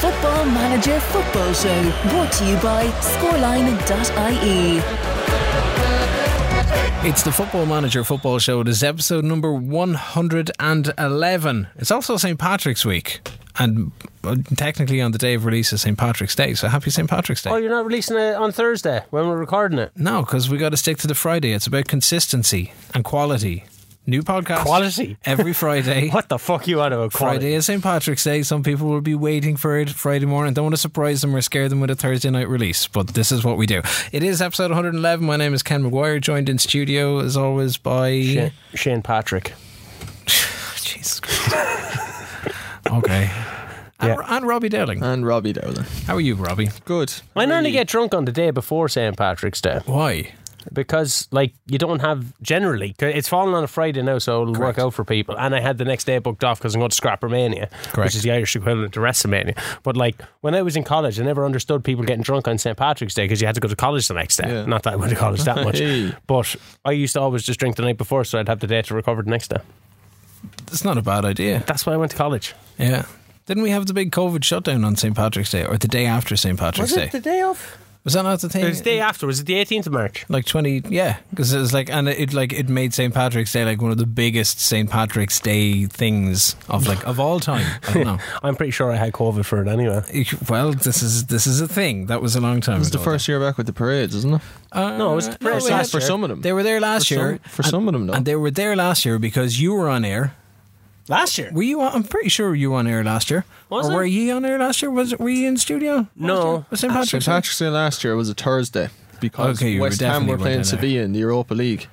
Football Manager Football Show, brought to you by scoreline.ie. It's the Football Manager Football Show. This is episode number 111. It's also St. Patrick's Week. And uh, technically on the day of release is St. Patrick's Day. So happy St. Patrick's Day. Oh, you're not releasing it on Thursday when we're recording it. no, because we got to stick to the Friday. It's about consistency and quality. New podcast. Quality? Every Friday. What the fuck you on about? Friday is St. Patrick's Day. Some people will be waiting for it Friday morning. Don't want to surprise them or scare them with a Thursday night release, but this is what we do. It is episode 111. My name is Ken McGuire, joined in studio as always by. Shane, Shane Patrick. Jesus Christ. okay. And, Yeah. and Robbie Dowling. And Robbie Dowling. How are you, Robbie? Good. I normally get drunk on the day before St. Patrick's Day Why? Because, like, you don't have generally It's falling on a Friday now, so it'll Correct. work out for people. And I had the next day booked off because I'm going to Scrappermania, Correct. which is the Irish equivalent to WrestleMania. But like when I was in college, I never understood people getting drunk on St. Patrick's Day because you had to go to college the next day. Yeah. Not that I went to college that much, Hey. but I used to always just drink the night before, so I'd have the day to recover the next day. It's not a bad idea. That's why I went to college. Yeah. Didn't we have the big COVID shutdown on St. Patrick's Day or the day after St. Patrick's Day? The day off? Was that not the thing? It was the day after. Was it the 18th of March? like 20 yeah because it was like and it like it made St. Patrick's Day like one of the biggest St. Patrick's Day things of like of all time I don't know I'm pretty sure I had COVID for it anyway. well this is this is a thing that was a long time This is the ago. first year back with the parades, isn't it? Uh, No, it was the parades we last had- For some of them. they were there last For some- year for and- some of them, though. and they were there last year because you were on air Last year? were you on, I'm pretty sure you were on air last year Was or I? were you on air last year was it, were you in studio No. year? was St. St. Patrick's Day? Patrick's Day last year it was a Thursday because Okay, you were West Ham definitely were went playing in there. Sevilla in the Europa League.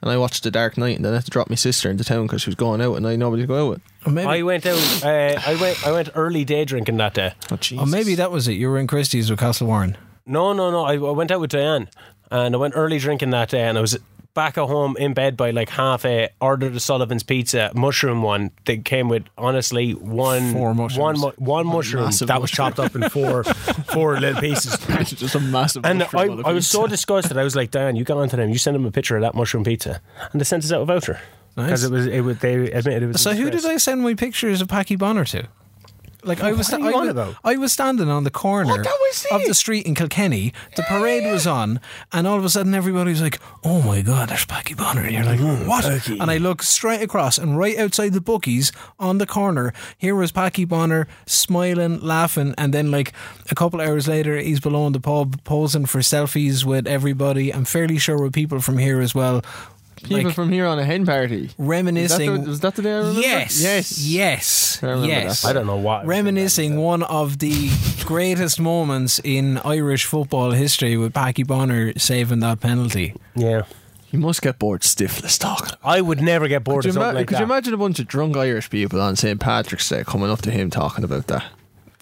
And I watched The Dark Knight and then I had to drop my sister into town because she was going out and I had nobody to go out with. or maybe, I went out. Uh, I went. I went early day drinking that day. Oh, or Jesus. maybe that was it you were in Christie's with Castlewarren No, no, no. I, I went out with Diane, and I went early drinking that day, and I was back at home in bed by like half a. Ordered a Sullivan's pizza mushroom one that came with honestly one Four mushrooms. one one mushroom massive that was chopped up in four four little pieces. just a massive And mushroom I, I was so disgusted. I was like, Diane, you get on to them. You send them a picture of that mushroom pizza, and they sent us out a voucher because Nice. it was it was they admitted it was. So who did I send my pictures of Packy Bonner to? Like I was, What are you I, was? I was standing on the corner of the street in Kilkenny. The parade was on, and all of a sudden everybody was like, "Oh my God, there's Packy Bonner!" And you're like, "What?" And I look straight across, and right outside the bookies on the corner, here was Packy Bonner smiling, laughing, and then like a couple hours later, he's below in the pub posing for selfies with everybody. I'm fairly sure with people from here as well. People like, from here on a hen party. reminiscing. Was that the, was that the day I remember? Yes. Yes. Yes. I remember yes. that. I don't know why. Reminiscing one of the greatest moments in Irish football history with Paddy Bonner saving that penalty. Yeah. You must get bored stiffless talking. I would never get bored Could, of something ima- like could that. you imagine a bunch of drunk Irish people on St. Patrick's Day coming up to him talking about that?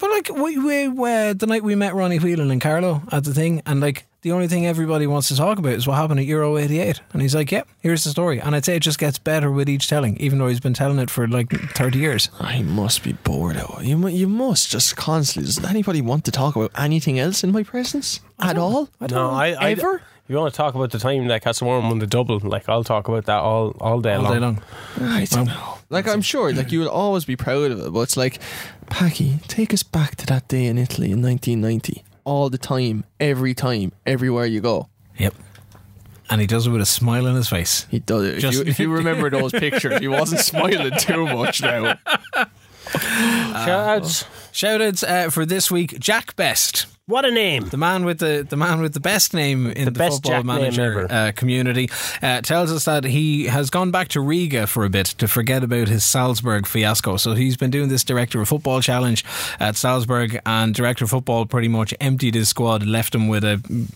But like we, we, we the night we met Ronnie Whelan and Carlo at the thing, and like the only thing everybody wants to talk about is what happened at Euro '88, and he's like, "Yep, here's the story." And I'd say it just gets better with each telling, even though he's been telling it for like thirty years. I must be bored out. You, you must just constantly. Does anybody want to talk about anything else in my presence at all? no, I, I Ever? If you want to talk about the time that Castlewarren won the double, like I'll talk about that all all day All long. day long. I don't know. Like I'm sure, like you will always be proud of it, but it's like, Packy, take us back to that day in Italy in 1990. All the time, every time, everywhere you go. Yep. And he does it with a smile on his face. He does it. If you, if you remember those pictures, he wasn't smiling too much now. Shout outs. Shout outs uh, for this week, Jack Best. What a name. The man with the the man with the best name in the, best football Jack manager uh, community uh, tells us that he has gone back to Riga for a bit to forget about his Salzburg fiasco. So he's been doing this director of football challenge at Salzburg, and director of football pretty much emptied his squad, left him with a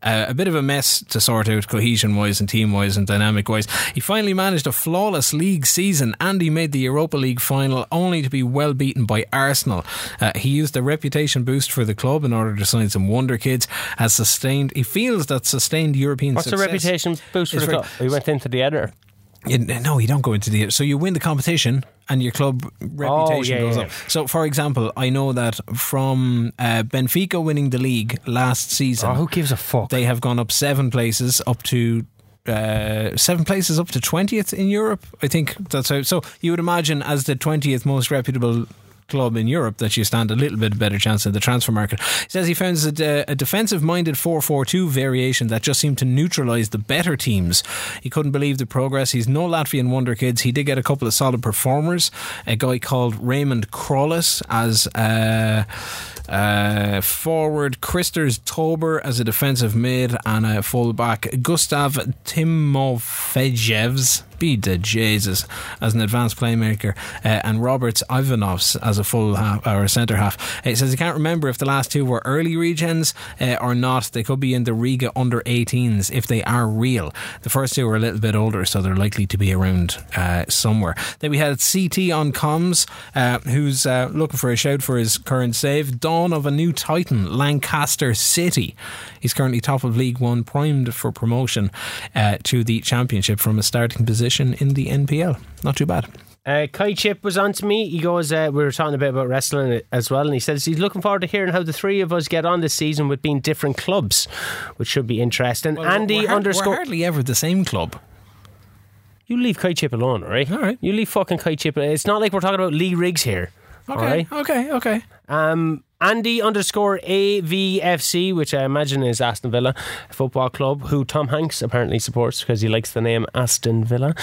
a, a bit of a mess to sort out cohesion wise and team wise and dynamic wise. He finally managed a flawless league season, and he made the Europa League final, only to be well beaten by Arsenal. Uh, he used a reputation boost for the club in order to sign some wonder kids. Has sustained. He feels that sustained European. What's the reputation boost for the club? He went into the editor. you- no, you don't go into the. So you win the competition, and your club reputation yeah, goes yeah. up. So, for example, I know that from uh, Benfica winning the league last season, Oh, who gives a fuck? they have gone up seven places, up to uh, seven places up to twentieth in Europe. I think that's how. So you would imagine as the twentieth most reputable club in Europe that you stand a little bit better chance in the transfer market. He says he found a, a defensive minded 4 4 2 variation that just seemed to neutralise the better teams. He couldn't believe the progress. He's no Latvian wonder kids. He did get a couple of solid performers. A guy called Raymond Krollis as. Uh, uh, forward Kristers Tobers as a defensive mid and a fullback Gustav Timofejevs be the Jesus as an advanced playmaker uh, and Roberts Ivanovs as a full half or centre half. Uh, he says he can't remember if the last two were early regens uh, or not. They could be in the Riga under 18s if they are real. The first two are a little bit older, so they're likely to be around uh, somewhere. Then we had CT on comms, uh, who's uh, looking for a shout for his current save. Dawn of a new Titan, Lancaster City. He's currently top of League One, primed for promotion to the Championship from a starting position position in the NPL. Not too bad. Uh, Kai Chip was on to me. He goes, uh, we were talking a bit about wrestling as well, and he says he's looking forward to hearing how the three of us get on this season with being different clubs, which should be interesting. Well, Andy we're underscore. We're hardly ever the same club. You leave Kai Chip alone, all right? All right. You leave fucking Kai Chip. It's not like we're talking about Lee Riggs here. Okay. Okay. Okay. Um, Andy underscore AVFC, which I imagine is Aston Villa Football Club, who Tom Hanks apparently supports because he likes the name Aston Villa.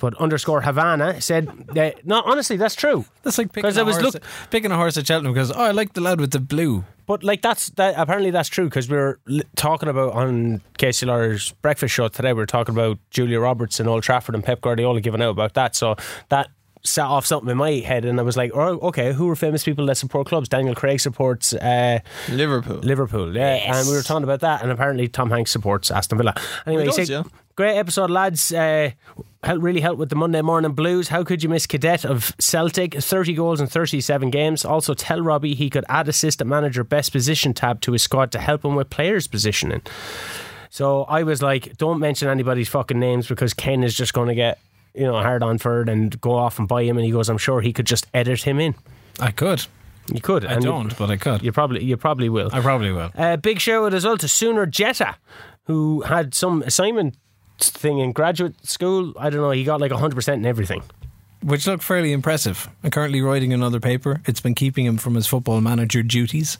But underscore Havana said, uh, no, honestly, that's true. That's like picking, a, was horse, look, picking a horse at Cheltenham because, oh, I like the lad with the blue. But like that's that apparently that's true because we were li- talking about on Casey KCLR's breakfast show today. We were talking about Julia Roberts and Old Trafford and Pep Guardiola giving out about that. So that set off something in my head, and I was like, "Oh, okay, who are famous people that support clubs?" Daniel Craig supports uh, Liverpool. Liverpool, yeah, yes. and we were talking about that, and apparently Tom Hanks supports Aston Villa. Anyway, does, said, yeah. Great episode, lads. Uh, help, really helped with the Monday morning blues. How could you miss Cadet of Celtic? 30 goals in 37 games. Also, tell Robbie he could add assistant manager best position tab to his squad to help him with players' positioning. So I was like, don't mention anybody's fucking names because Ken is just going to get you know, hard on for it and go off and buy him. And he goes, I'm sure he could just edit him in. I could. You could. I don't, but I could. You probably, you probably will. I probably will. Uh, big shout out as well to Sooner Jetta, who had some assignment thing in graduate school. I don't know. He got like 100% in everything which looked fairly impressive. I'm currently writing another paper. It's been keeping him from his football manager duties.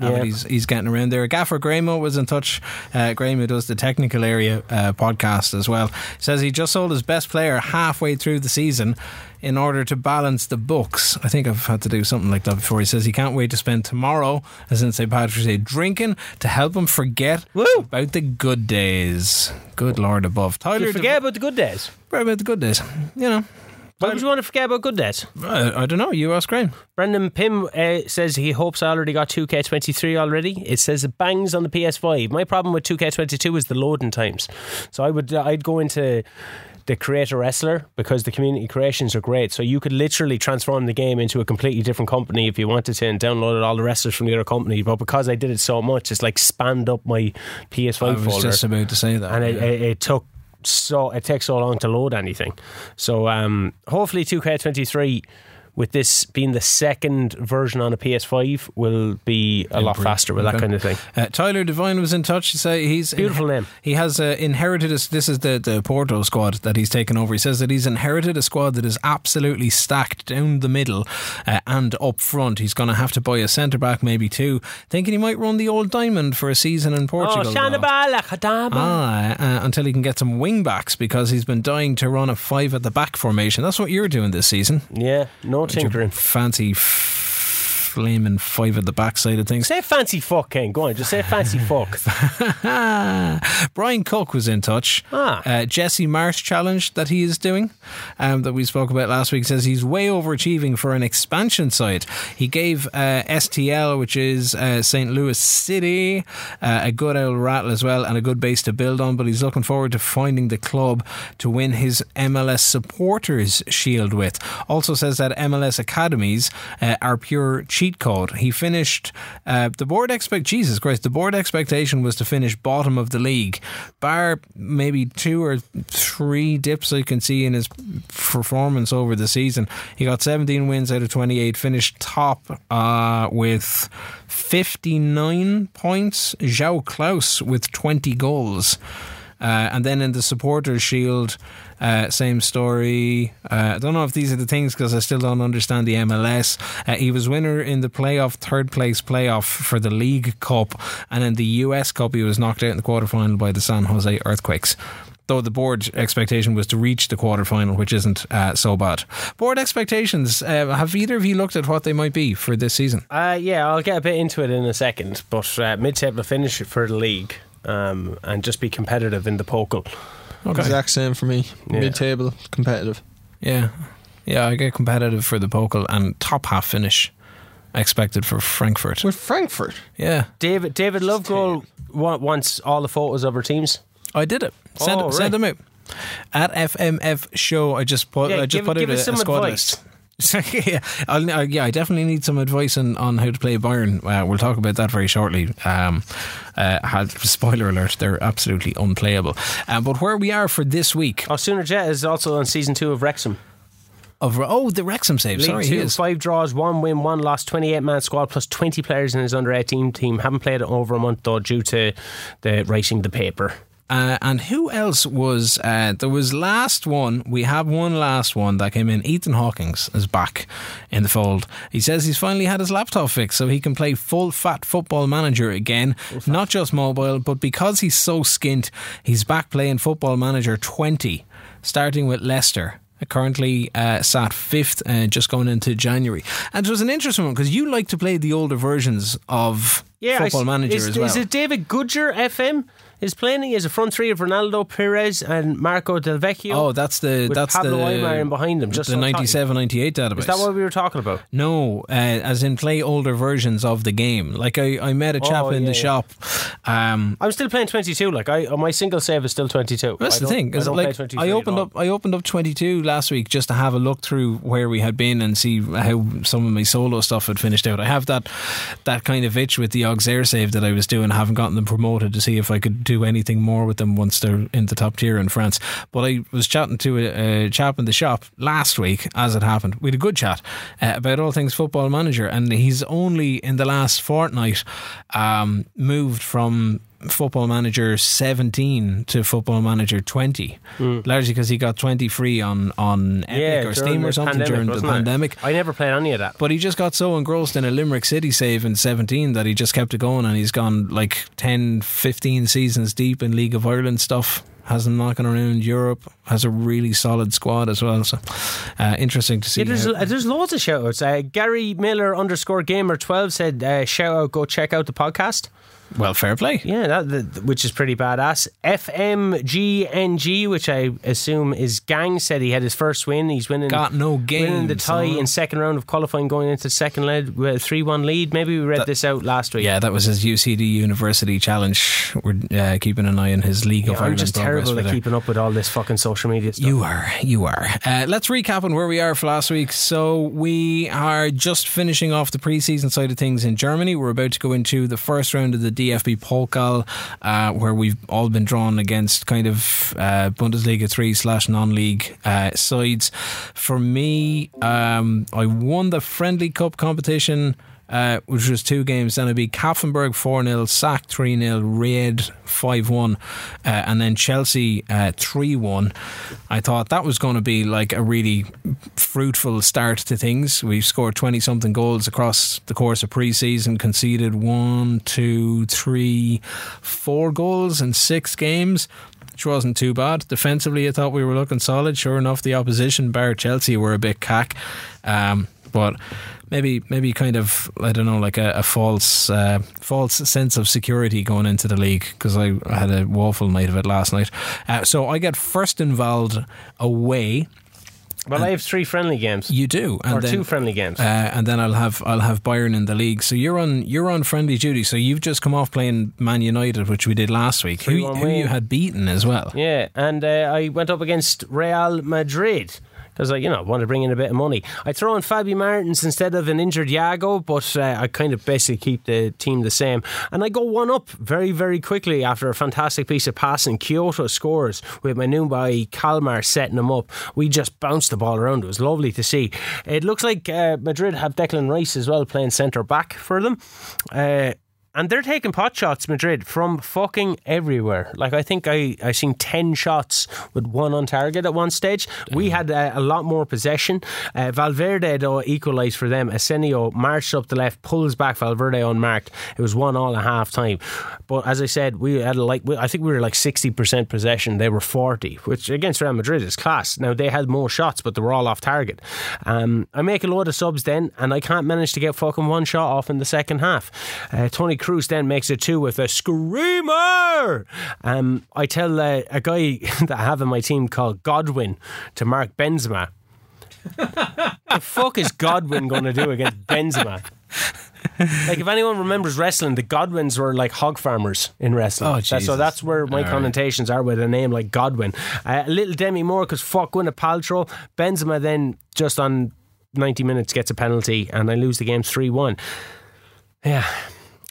Uh, yeah. he's, he's getting around there. Gaffer Grahamo was in touch. Uh, Graham, who does the technical area uh, podcast as well, says he just sold his best player halfway through the season in order to balance the books. I think I've had to do something like that before. He says he can't wait to spend tomorrow, as in St. Patrick's Day, drinking to help him forget Woo! about the good days. Good Lord above. Tyler, forget about the good days. About the good days. You know. Why would you want to forget about good? Uh, I don't know. You ask Graham. Brendan Pym uh, says he hopes I already got 2K23 already. It says it bangs on the PS5. My problem with 2K22 is the loading times. So I would uh, I'd go into the creator wrestler because the community creations are great. So you could literally transform the game into a completely different company if you wanted to and downloaded all the wrestlers from the other company. But because I did it so much, it's like spanned up my PS5 I was folder. just about to say that. And yeah. it, it, it took so it takes so long to load anything. So um, hopefully 2K23 with this being the second version on a PS5 will be a lot faster with okay. that kind of thing. Uh, Tyler Devine was in touch. to say he's beautiful in, name. He has uh, inherited. A, this is the the Porto squad that he's taken over. He says that he's inherited a squad that is absolutely stacked down the middle uh, and up front. He's going to have to buy a centre back, maybe too, Thinking he might run the old diamond for a season in Portugal. Oh, ah, uh, until he can get some wing backs because he's been dying to run a five at the back formation. That's what you're doing this season. Yeah, no tinkering. Fancy flaming five at the backside of things. Say fancy fuck, Ken. Go on, just say fancy fuck. Brian Cook was in touch. Ah. Uh, Jesse Marsch challenge that he is doing, um, that we spoke about last week, says he's way overachieving for an expansion side. He gave uh, STL, which is uh, St. Louis City, uh, a good old rattle as well and a good base to build on, but he's looking forward to finding the club to win his MLS supporters shield with. Also says that MLS academies uh, are pure cheap cheat code. He finished uh, the board expect Jesus Christ. The board expectation was to finish bottom of the league, bar maybe two or three dips I can see in his performance over the season. He got 17 wins out of 28, finished top uh, with 59 points. João Klauss with 20 goals. Uh, and then in the Supporters Shield, uh, same story. Uh, I don't know if these are the things because I still don't understand the MLS. Uh, he was winner in the playoff, third place playoff for the League Cup, and in the US Cup, he was knocked out in the quarterfinal by the San Jose Earthquakes though the board expectation was to reach the quarterfinal, which isn't uh, so bad. Board expectations, uh, have either of you looked at what they might be for this season? Uh, yeah, I'll get a bit into it in a second, but uh, mid table finish for the league um, and just be competitive in the Pokal. Okay. Exact same for me. Yeah. Mid table, competitive. Yeah. Yeah, I get competitive for the Pokal and top half finish expected for Frankfurt. With Frankfurt. Yeah. David David Lovegoal wa- wants all the photos of her teams. I did it. Send, Oh, it, send them out. At FMF show, I just put Yeah, I just give- put give out us a, some a squad advice. list. yeah, I'll, uh, yeah, I definitely need some advice on, on how to play Bayern. Uh, we'll talk about that very shortly. Um, uh, had, spoiler alert: they're absolutely unplayable. Um, but where we are for this week Oh, Sooner Jet is also on season two of Wrexham. of oh the Wrexham save. League Sorry, two, he is. five draws, one win, one loss, 28 man squad plus 20 players in his under 18 team. Haven't played it over a month though due to the writing the paper. Uh, and who else was uh, there was last one we have one last one that came in. Ethan Hawkins is back in the fold. He says he's finally had his laptop fixed so he can play full fat football manager again. Not just mobile but because he's so skint he's back playing football manager 20 starting with Leicester. Currently uh, sat fifth, uh, just going into January, and it was an interesting one because you like to play the older versions of I Football s- Manager is, as well. Is it David Goodger FM? Is playing has a front three of Ronaldo, Perez, and Marco Del Vecchio. Oh, that's the that's Pablo the Aimar in behind him. Just the so 97 98 database. Is that what we were talking about? No, uh, as in play older versions of the game. Like I, I met a chap Oh, in yeah, the yeah. shop. Um, I'm still playing 22. Like I, my single save is still 22. that's I the thing. I like play 23 I opened up, I opened up 22 last week just to have a look through where we had been and see how some of my solo stuff had finished out. I have that that kind of itch with the Auxerre save that I was doing. I haven't gotten them promoted to see if I could do anything more with them once they're in the top tier in France. But I was chatting to a, a chap in the shop last week, as it happened. We had a good chat uh, about all things football manager, and he's only in the last fortnight um, moved from football manager 17 to football manager 20 largely because he got 20 free on on Epic yeah, or Steam or something pandemic, during the it? pandemic I never played any of that. but he just got so engrossed in a Limerick City save in 17 that he just kept it going and he's gone like 10, 15 seasons deep in League of Ireland stuff. Has him knocking around Europe. Has a really solid squad as well. So uh, interesting to see. Yeah, there's, how- there's loads of shout outs. Uh, Gary Miller underscore gamer 12 said, uh, shout out, go check out the podcast. Well, fair play. Yeah, that, that, which is pretty badass. FMGNG, which I assume is Gang, said he had his first win. He's winning, Got no winning the tie huh? in second round of qualifying, going into second lead with a 3 1 lead. Maybe we read this out last week. Yeah, that was his UCD University Challenge. We're uh, keeping an eye on his League of Yeah, I'm Ireland just terrible at keeping up with all this fucking social media stuff. You are, you are. Uh, let's recap on where we are for last week. So we are just finishing off the preseason side of things in Germany. We're about to go into the first round of the DFB Pokal, uh, where we've all been drawn against kind of uh, Bundesliga three slash non-league uh, sides. For me, um, I won the friendly cup competition uh, which was two games. Then it'd be Kaffenberg 4 0, Sack 3 0, Raid 5 1, uh, and then Chelsea 3 1. I thought that was going to be like a really fruitful start to things. We scored 20 something goals across the course of pre season, conceded one, two, three, four goals in six games which wasn't too bad. Defensively, I thought we were looking solid. Sure enough, the opposition, bar Chelsea, were a bit cack. Um, but maybe, maybe kind of, I don't know, like a, a false, uh, false sense of security going into the league because I, I had a woeful night of it last night. Uh, so I get first involved away. well, I have three friendly games. You do, and or then, two friendly games. uh, and then I'll have I'll have Bayern in the league. So you're on you're on friendly duty. So you've just come off playing Man United, which we did last week, who, who you had beaten as well. Yeah, and uh, I went up against Real Madrid because like, you know, want to bring in a bit of money. I throw in Fabi Martins instead of an injured Yago, but uh, I kind of basically keep the team the same. And I go one up very, very quickly after a fantastic piece of passing. Kyoto scores with my new boy Kalmar setting them up. We just bounced the ball around. It was lovely to see. It looks like uh, Madrid have Declan Rice as well playing centre back for them. Uh, and they're taking pot shots, Madrid, from fucking everywhere. Like I think I I seen ten shots with one on target at one stage. We had uh, a lot more possession. Uh, Valverde though equalised for them. Asensio marched up the left, pulls back Valverde unmarked. It was one all at half time. But as I said, we had like I think we were like sixty percent possession. They were forty, which against Real Madrid is class. Now they had more shots, but they were all off target. Um, I make a load of subs then, and I can't manage to get fucking one shot off in the second half. Uh, Toni Kroos then makes it two with a screamer. Um, I tell uh, a guy that I have in my team called Godwin to mark Benzema. the fuck is Godwin going to do against Benzema? like if anyone remembers wrestling, the Godwins were like hog farmers in wrestling. Oh, That's- so that's where my All right. connotations are with a name like Godwin. Uh, a little Demi Moore because fuck Gwyneth Paltrow. Benzema then just on 90 minutes gets a penalty and I lose the game 3 1. Yeah.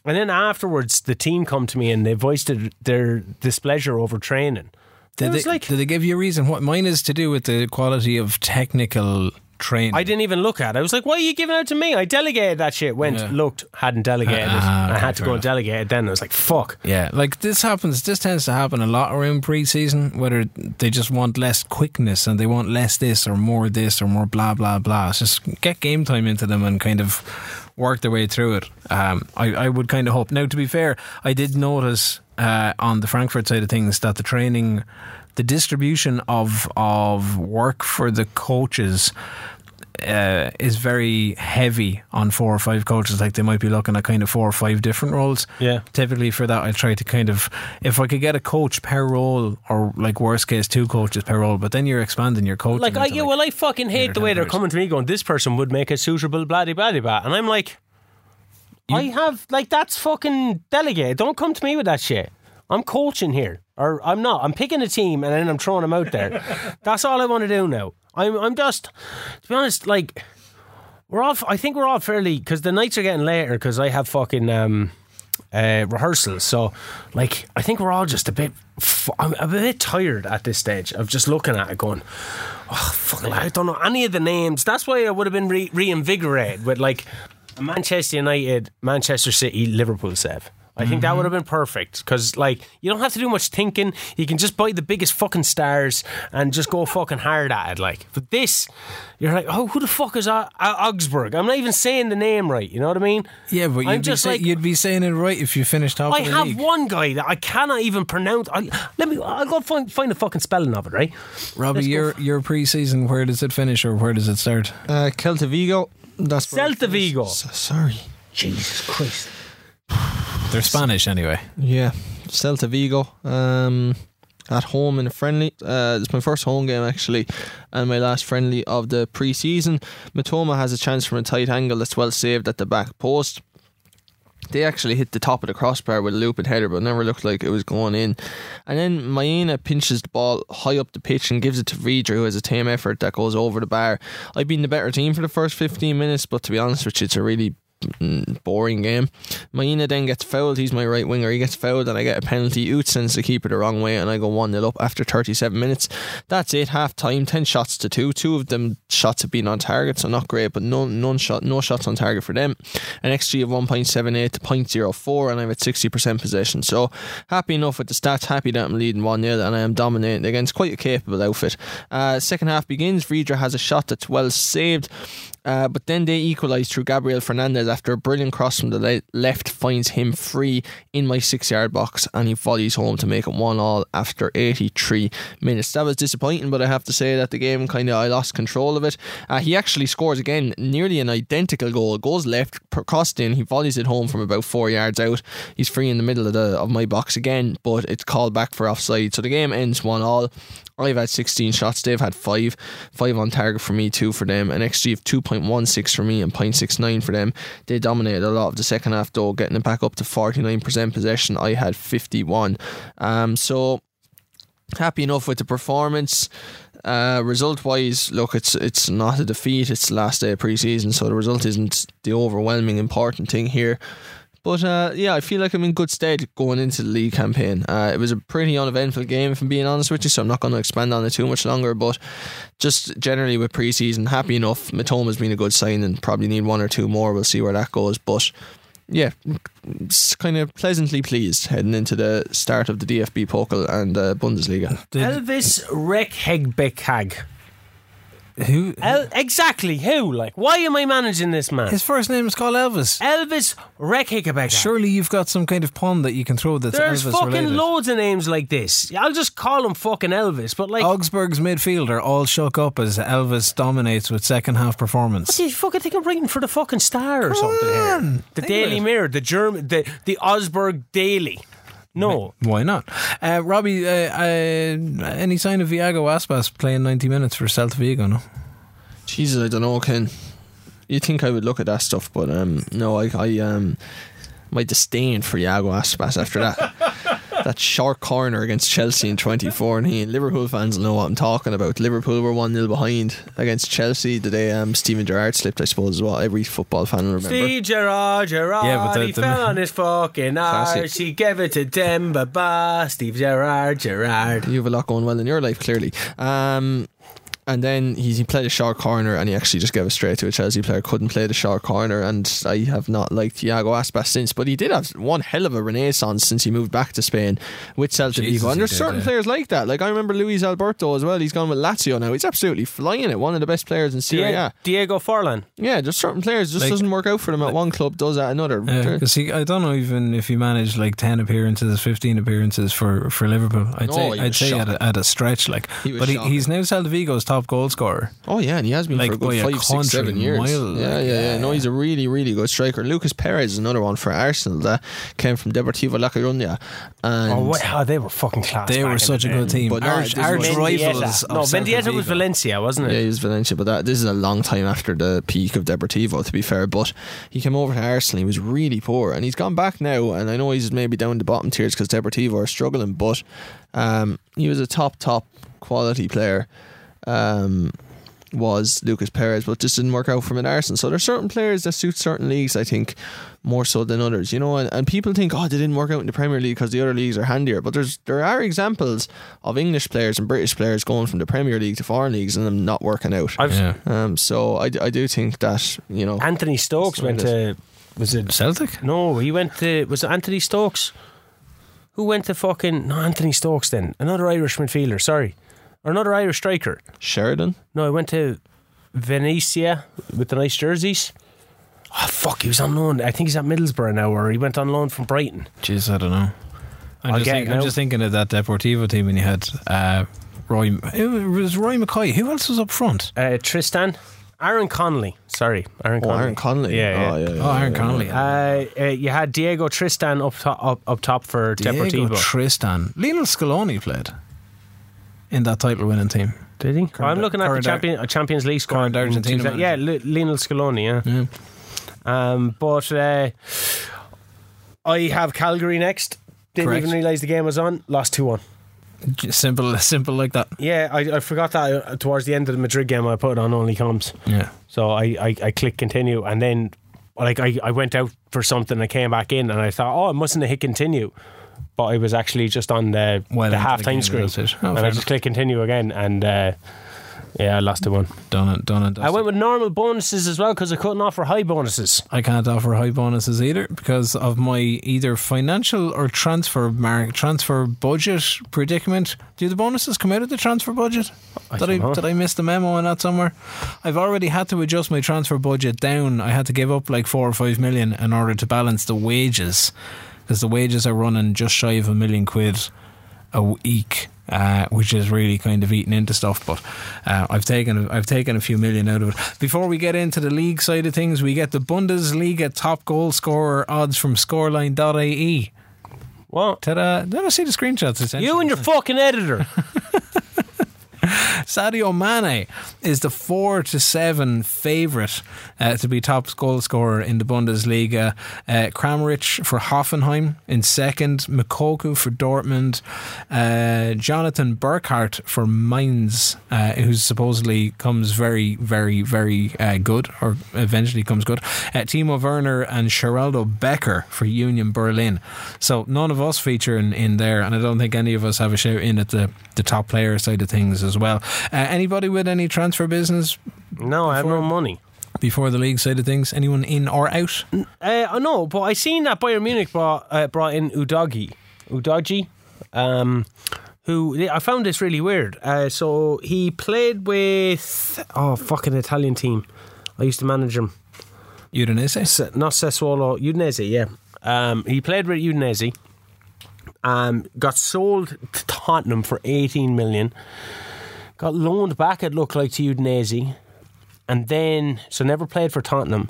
And then afterwards, the team come to me and they voiced their displeasure over training. Did they, like, did they give you a reason? What mine is to do with the quality of technical training. I didn't even look at it. I was like, why are you giving out to me? I delegated that shit. Went, Yeah. looked, hadn't delegated Ah, it. I had to go and delegate it then. I was like, fuck. Yeah, like this happens. This tends to happen a lot around pre-season. Whether they just want less quickness and they want less this or more this or more blah blah blah. It's just get game time into them and kind of work their way through it. Um, I, I would kind of hope. Now, to be fair, I did notice uh, on the Frankfurt side of things that the training, the distribution of of work for the coaches uh, is very heavy on four or five coaches. Like they might be looking at kind of four or five different roles. Yeah. Typically for that, I try to kind of if I could get a coach per role, or like worst case two coaches per role. But then you're expanding your coaching. Like, I, yeah, well, I fucking hate the way they're coming to me going, this person would make a suitable bloody bloody blah. And I'm like, I have, like, that's fucking delegate. Don't come to me with that shit. I'm coaching here. Or I'm not. I'm picking a team and then I'm throwing them out there. that's all I want to do now. I'm, I'm just, to be honest, like, we're all, I think we're all fairly, because the nights are getting later because I have fucking, um, uh, rehearsals. So, like, I think we're all just a bit. F- I'm a bit tired at this stage of just looking at it, going, "Oh, fuck, I don't know any of the names." That's why I would have been re- reinvigorated with like Manchester United, Manchester City, Liverpool save. I think that would have been perfect because, like, you don't have to do much thinking. You can just buy the biggest fucking stars and just go fucking hard at it. Like, but this, you're like, oh, who the fuck is O- O- Augsburg? I'm not even saying the name right. You know what I mean? Yeah, but I'm you'd be, just say, like- you'd be saying it right if you finished top I of the have league. one guy that I cannot even pronounce. I, let me. I'll go find find the fucking spelling of it. Right. Robbie, Let's go your f- your pre-season, where does it finish or where does it start? Uh, Celta Vigo. That's where Celta it finished. Vigo. S- sorry. Jesus Christ. They're Spanish anyway. Yeah, Celta Vigo. Um, at home in a friendly. Uh, it's my first home game actually, and my last friendly of the pre-season. Matoma has a chance from a tight angle that's well saved at the back post. They actually hit the top of the crossbar with a looping header, but never looked like it was going in. And then Maena pinches the ball high up the pitch and gives it to Vidra, who has a team effort that goes over the bar. I've been the better team for the first 15 minutes, but to be honest with you, it's a really boring game. Maina then gets fouled. He's my right winger. He gets fouled, and I get a penalty. Oot sends the keeper the wrong way, and I go 1 0 up after 37 minutes. That's it. Half time, 10 shots to 2. Two of them shots have been on target, so not great, but none, none shot, no shots on target for them. An XG of 1.78 to 0.04, and I'm at 60% possession. So happy enough with the stats. Happy that I'm leading 1 0, and I am dominating against quite a capable outfit. Uh, second half begins. Vidra has a shot that's well saved. Uh, but then they equalise through Gabriel Fernandez after a brilliant cross from the le- left finds him free in my six yard box and he volleys home to make it one all after 83 minutes. That was disappointing, but I have to say that the game kind of I lost control of it. Uh, he actually scores again, nearly an identical goal. Goes left, crossed in, he volleys it home from about four yards out. He's free in the middle of the of my box again, but it's called back for offside. So the game ends one all. I've had 16 shots. They've had five, five on target for me, two for them. An XG of 2.16 for me and 0.69 for them. They dominated a lot of the second half, though, getting it back up to 49% possession. I had 51. Um, so happy enough with the performance. Uh, result wise, look, it's it's not a defeat. It's the last day of pre-season, so the result isn't the overwhelming important thing here. But uh, yeah, I feel like I'm in good stead going into the league campaign. Uh, it was a pretty uneventful game, if I'm being honest with you, so I'm not going to expand on it too much longer. But just generally with pre-season, happy enough. Matoma's been a good sign and probably need one or two more. We'll see where that goes. But yeah, kind of pleasantly pleased heading into the start of the DFB Pokal and uh, Bundesliga. Elvis Rexhbecaj. Who? El- exactly who? Like, why am I managing this man? His first name is called Elvis. Elvis Rexhbecaj. Surely you've got some kind of pun that you can throw that's There's Elvis fucking related. loads of names like this. I'll just call him fucking Elvis, but like, Augsburg's midfielder all shook up as Elvis dominates with second half performance. What do you fucking think I'm writing for the fucking Star or something on, here? The Daily. Mirror, the German, the the Augsburg Daily. No, Why not? Uh, Robbie, uh, uh, any sign of Iago Aspas playing 90 minutes for Celta Vigo? No. Jesus, I don't know, Ken. You think I would look at that stuff, but um, no, I, I um, my disdain for Iago Aspas after that. That short corner against Chelsea in 2014. Liverpool fans will know what I'm talking about. Liverpool were 1 0 behind against Chelsea the day um, Steven Gerrard slipped, I suppose, is what every football fan will remember. Steve Gerrard, Gerrard, Yeah, but the- he the- fell on his fucking Classic. arse. He gave it to Demba Ba. Steve Gerrard, Gerrard. You have a lot going well in your life, clearly. Um, and then he, he played a short corner and he actually just gave it straight to a Chelsea player. Couldn't play the short corner, and I have not liked Thiago Aspas since. But he did have one hell of a renaissance since he moved back to Spain with Celta Jesus, Vigo. And there's did, certain yeah. players like that. Like I remember Luis Alberto as well. He's gone with Lazio now. He's absolutely flying it. One of the best players in Serie Die- A. Diego Forlan. Yeah, just certain players just Like- doesn't work out for them at one club, does at another. They're- Because I don't know even if he managed like 10 appearances, 15 appearances for, for Liverpool. I'd No, say, I'd was say at a, at a stretch. like. He But he, he's now Celta Vigo's top goal scorer. Oh yeah, and he has been Like, for a by good a five, six, seven country years. mile, yeah, like, yeah, yeah. yeah. No, he's a really, really good striker. Lucas Perez is another one for Arsenal that came from Deportivo La Coruña, and Oh, wow, oh, they were fucking class. They were such a good team. But no, arch this arch rivals. Mendieta. No, Mendieta was Valencia, wasn't it? yeah, he was Valencia. But that this is a long time after the peak of Deportivo, to be fair. But he came over to Arsenal. He was really poor, and he's gone back now. And I know he's maybe down the bottom tiers because Deportivo are struggling, but um, he was a top, top quality player. Um, was Lucas Perez, but just didn't work out for him at Arsenal. So there's certain players that suit certain leagues, I think, more so than others. You know, and, and people think, oh, they didn't work out in the Premier League because the other leagues are handier. But there's there are examples of English players and British players going from the Premier League to foreign leagues and them not working out. I've, Yeah. Um, so I, I do think that you know Anthony Stokes went to. Was it Celtic? No, he went to. Was it Anthony Stokes? Who went to fucking. No, Anthony Stokes then. Another Irish midfielder, sorry. Or another Irish striker. Sheridan. No, he went to Venezia with the nice jerseys. Oh, fuck, he was on loan. I think he's at Middlesbrough now, or he went on loan from Brighton. Jeez, I don't know. I'm, I'll just, think, I'm just thinking of that Deportivo team when you had uh, Roy. It was Roy Makaay. Who else was up front? Uh, Tristan. Aaron Connolly. Sorry, Aaron Oh, Connolly. Aaron Conley. Yeah, yeah. Oh, yeah, yeah, Oh, Aaron yeah. Connolly. Uh, uh, you had Diego Tristan up top, up, up top for Diego Deportivo. Tristan. Lionel Scaloni played in that title winning team. Did he? Current- I'm looking at the champion, uh, Champions League squad. current Argentina in 2000 Yeah, Li- Lionel Scaloni. Yeah. Yeah. Um, but uh, I have Cagliari next. Didn't Correct. even realise the game was on. Lost 2 1. Simple, simple like that. Yeah, I, I forgot that uh, towards the end of the Madrid game. I put it on only comms. Yeah. So I, I, I clicked continue and then like I, I went out for something I came back in and I thought, oh, I mustn't have hit continue. But I was actually just on the, Well the half-time screen. Oh, and I enough. just clicked continue again and uh, yeah, I lost the one. Done it, done it. I went with normal bonuses as well because I couldn't offer high bonuses. I can't offer high bonuses either because of my either financial or transfer mark transfer budget predicament. Do the bonuses come out of the transfer budget? I did I know. did I miss the memo on that somewhere? I've already had to adjust my transfer budget down. I had to give up like four or five million in order to balance the wages because the wages are running just shy of a million quid a week. Uh, which is really kind of eating into stuff, but uh, I've taken I've taken a few million out of it. Before we get into the league side of things, we get the Bundesliga top goal scorer odds from Scoreline.ie. What? Ta-da! Did I see the screenshots? You and your fucking editor. Sadio Mane is the four to seven favourite uh, to be top goal scorer in the Bundesliga. Uh, Kramaric for Hoffenheim in second, Moukoko for Dortmund, uh, Jonathan Burkardt for Mainz, uh, who supposedly comes very, very, very uh, good, or eventually comes good. Uh, Timo Werner and Sheraldo Becker for Union Berlin. So none of us feature in, in there, and I don't think any of us have a shout in at the, the top player side of things as well. Uh, anybody with any transfer business no, I have no money. before the league side of things? Anyone in or out? Uh, no, but I seen that Bayern Munich brought uh, brought in Udogie, Udogie, um, who I found this really weird. Uh, so he played with oh fucking Italian team. I used to manage him. Udinese. S- not Sassuolo, Udinese. Yeah, um, he played with Udinese. Um, got sold to Tottenham for 18 million. Got loaned back, it looked like, to Udinese. And then, so never played for Tottenham.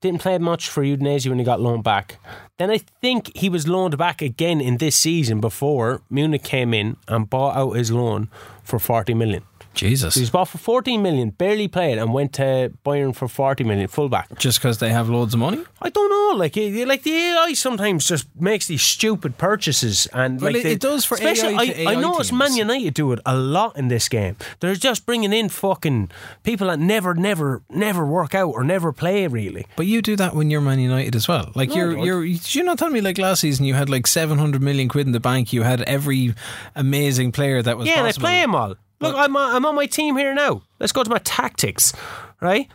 Didn't play much for Udinese when he got loaned back. Then I think he was loaned back again in this season before Munich came in and bought out his loan for 40 million. Jesus. So he's bought for 14 million, barely played, and went to Bayern for 40 million, fullback. Just because they have loads of money? I don't know. Like, it- like the AI sometimes just makes these stupid purchases, and Well, like it- they- it does for especially AI I, I AI notice teams. Man United do it a lot in this game. They're just bringing in fucking people that never, never, never work out or never play really. But you do that when you're Man United as well. Like No, you're, you're. Did you not tell me like last season you had like 700 million quid in the bank? You had every amazing player that was yeah, and I play them all. Look, I'm, on- I'm on my team here now. Let's go to my tactics, right?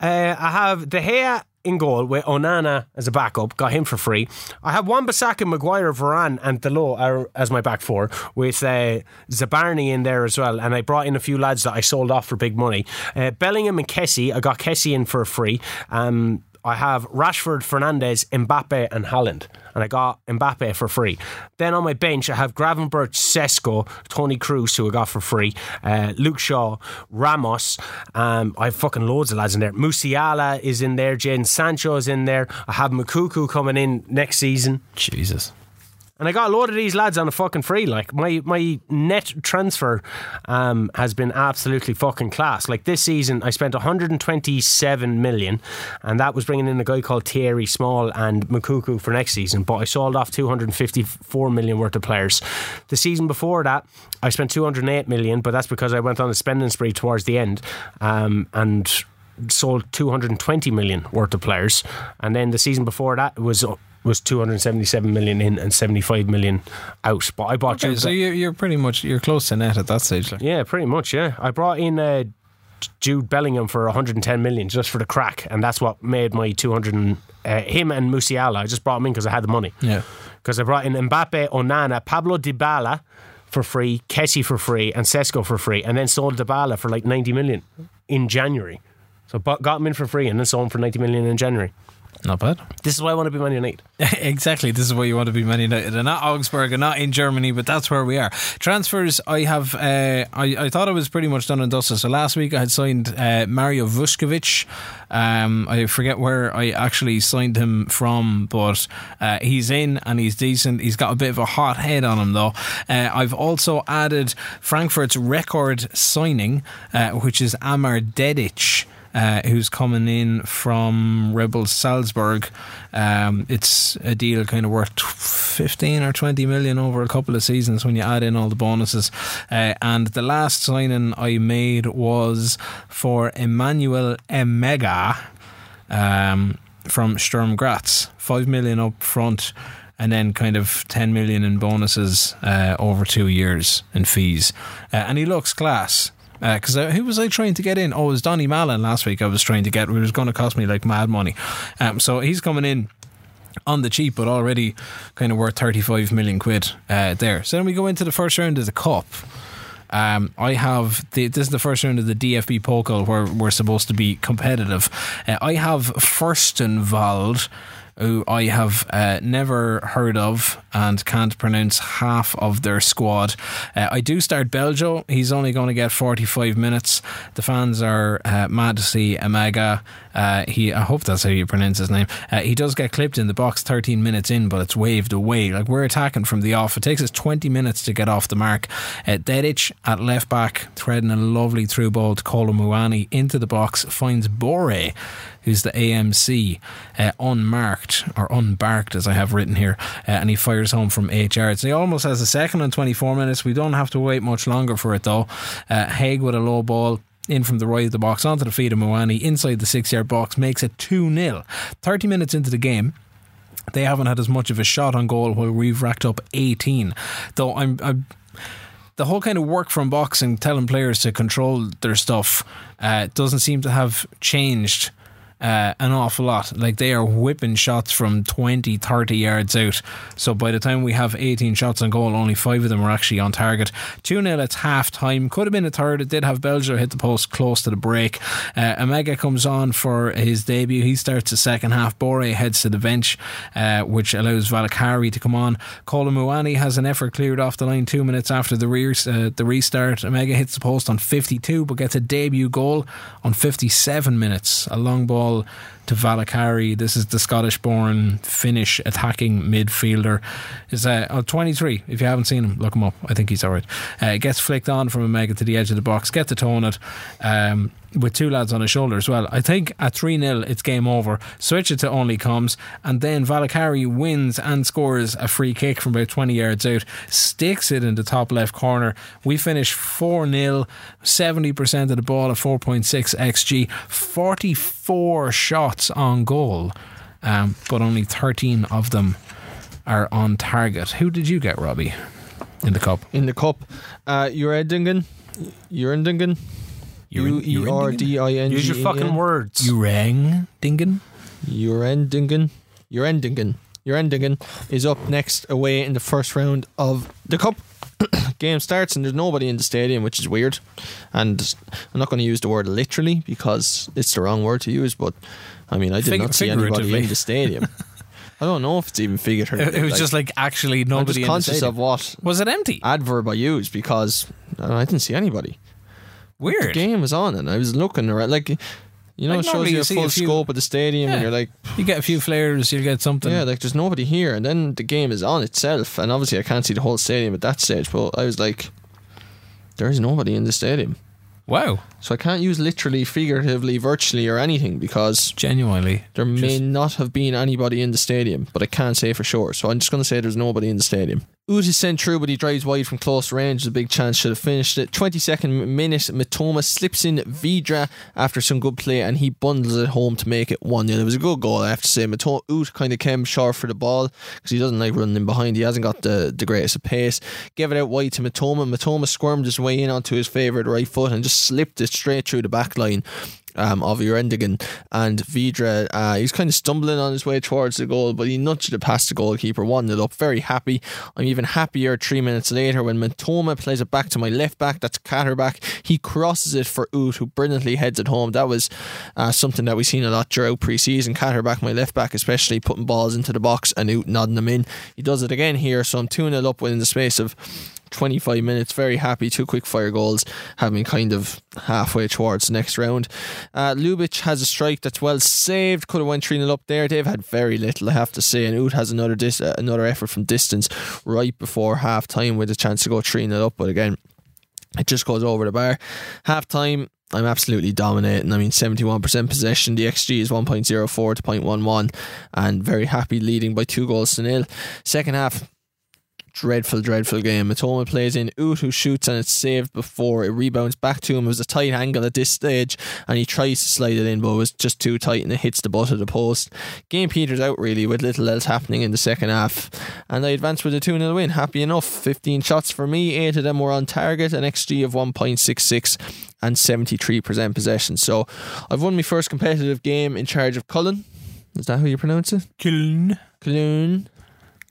Uh, I have De Gea in goal with Onana as a backup. Got him for free. I have Wan Bissaka, Maguire, Varane, and Dalot as my back four with uh, Zabarnyi in there as well. And I brought in a few lads that I sold off for big money. Uh, Bellingham and Kessie. I got Kessie in for free. Um, I have Rashford, Fernandez, Mbappe, and Haaland. And I got Mbappe for free. Then on my bench, I have Gravenberch, Sesko, Toni Kroos, who I got for free, uh, Luke Shaw, Ramos. Um, I have fucking loads of lads in there. Musiala is in there. Jadon Sancho is in there. I have Moukoko coming in next season. Jesus. And I got a load of these lads on a fucking free. Like my my net transfer um, has been absolutely fucking class. Like this season, I spent 127 million, and that was bringing in a guy called Thierry Small and Moukoko for next season. But I sold off 254 million worth of players. The season before that, I spent 208 million, but that's because I went on a spending spree towards the end, um, and sold 220 million worth of players and then the season before that was was 277 million in and 75 million out but I bought Okay, so you're, you're pretty much you're close to net at that stage. Like. yeah pretty much yeah I brought in uh, Jude Bellingham for 110 million just for the crack and that's what made my 200 and, uh, him and Musiala I just brought him in because I had the money Yeah. because I brought in Mbappe, Onana, Pablo Dybala for free, Kessie for free, and Sesko for free, and then sold Dybala for like 90 million in January. So got him in for free and then sold him for 90 million in January. Not bad. This is why I want to be Man United. exactly. This is why you want to be Man United and not Augsburg and not in Germany, but that's where we are. Transfers, I have, uh, I, I thought it was pretty much done and dusted. So last week I had signed uh, Mario Vuskovic. Um, I forget where I actually signed him from, but uh, he's in and he's decent. He's got a bit of a hot head on him, though. Uh, I've also added Frankfurt's record signing, uh, which is Amar Dedic uh, who's coming in from Red Bull Salzburg. Um, it's a deal kind of worth 15 or 20 million over a couple of seasons when you add in all the bonuses. Uh, and the last signing I made was for Emmanuel Emegha um, from Sturm Graz. 5 million up front and then kind of 10 million in bonuses uh, over two years in fees. Uh, and he looks class. Because uh, who was I trying to get in? Oh, it was Donny Mallon last week. I was trying to get. It was going to cost me like mad money. Um, so he's coming in on the cheap, but already kind of worth 35 million quid uh, there. So then we go into the first round of the cup. Um, I have the, this is the first round of the DFB Pokal where we're supposed to be competitive. Uh, I have Furstenwald, who I have uh, never heard of and can't pronounce half of their squad. Uh, I do start Beljo. He's only going to get 45 minutes. The fans are uh, mad to see Emegha. Uh, he, I hope that's how you pronounce his name. Uh, he does get clipped in the box 13 minutes in, but it's waved away. Like we're attacking from the off. It takes us 20 minutes to get off the mark. Uh, Dedic at left back, threading a lovely through ball to Kolo Muani into the box, finds Bore who's the AMC, uh, unmarked or unbarked, as I have written here, uh, and he fires home from eight yards. He almost has a second on 24 minutes. We don't have to wait much longer for it, though. Uh, Haig with a low ball. In from the right of the box onto the feet of Muani inside the six yard box makes it 2 0. 30 minutes into the game, they haven't had as much of a shot on goal while we've racked up 18. Though I'm, I'm the whole kind of work from boxing, telling players to control their stuff, uh, doesn't seem to have changed uh, an awful lot. Like they are whipping shots from 20, 30 yards out. So by the time we have 18 shots on goal, only five of them are actually on target. 2 0 at half time. Could have been a third. It did have Beljo hit the post close to the break. Uh, Emegha comes on for his debut. He starts the second half. Bore heads to the bench, uh, which allows Valakari to come on. Kolo Muani has an effort cleared off the line two minutes after the, uh, the restart. Emegha hits the post on 52 but gets a debut goal on 57 minutes. A long ball to Valakari. This is the Scottish born Finnish attacking midfielder. Is uh, oh, 23. If you haven't seen him, look him up. I think he's alright. Uh, gets flicked on from Emegha to the edge of the box, get the tone it. Um, with two lads on his shoulder as well. I think at 3 0, it's game over. Switch it to only comes, and then Valakari wins and scores a free kick from about 20 yards out, sticks it in the top left corner. We finish 4 0, 70% of the ball at 4.6 xg, 44 shots on goal, um, but only 13 of them are on target. Who did you get, Robbie, in the cup? In the cup, uh, Urendingen. Urendingen. U E R D I N G. Use your fucking words. You rang Dingen? Urendingen. Urendingen. Urendingen is up next away in the first round of the cup. Game starts and there's nobody in the stadium, which is weird. And I'm not going to use the word literally because it's the wrong word to use. But I mean, I did Fig- not see anybody in the stadium. I don't know if it's even figurative. It was just like actually I'm nobody just in the conscious stadium. of what Was it empty? adverb I use because I didn't see anybody. The game was on and I was looking around like you know Like it shows you a full a few- scope of the stadium and you're like You get a few flares, you'll get something. yeah like there's nobody here. And then the game is on itself. And obviously I can't see the whole stadium at that stage but I was like there is nobody in the stadium. Wow. So I can't use literally figuratively virtually or anything because Genuinely. there may not have been anybody in the stadium but I can't say for sure so I'm just going to say there's nobody in the stadium Uth is sent through, but he drives wide from close range. There's a big chance should have finished it. 22nd minute, Matoma slips in Vidra after some good play and he bundles it home to make it 1 0. It was a good goal, I have to say. Matoma, Uth kind of came short for the ball because he doesn't like running in behind. He hasn't got the, the greatest of pace. Gave it out wide to Matoma. Matoma squirmed his way in onto his favourite right foot and just slipped it straight through the back line um, of Urendigan and Vidra. Uh, he's kind of stumbling on his way towards the goal, but he nudged it past the goalkeeper, one it up. Very happy. I'm even happier three minutes later when Matoma plays it back to my left back. That's Catterback. He crosses it for Uth, who brilliantly heads it home. That was uh, something that we've seen a lot throughout pre-season. Catterback, my left back, especially putting balls into the box and Uth nodding them in. He does it again here, so I'm 2 0 up within the space of 25 minutes. Very happy. Two quick fire goals have me kind of halfway towards the next round. Uh, has a strike that's well saved. Could have went 3 0 up there. They've had very little, I have to say. And Uth has another dis- uh, another effort from distance right before half time with a chance to go 3 0 up. But again, it just goes over the bar. Half time. I'm absolutely dominating. I mean, 71% possession. The XG is 1.04 to 0.11, and very happy leading by two goals to nil. Second half, dreadful, dreadful game. Matoma plays in Uth, who shoots and it's saved before it rebounds back to him. It was a tight angle at this stage, and he tries to slide it in, but it was just too tight and it hits the butt of the post. Game peters out really with little else happening in the second half, and they advance with a 2 0 win. Happy enough. 15 shots for me, 8 of them were on target, an XG of 1.66 and 73% possession. So I've won my first competitive game in charge of Cullen. Is that how you pronounce it? Cullen. Cullen.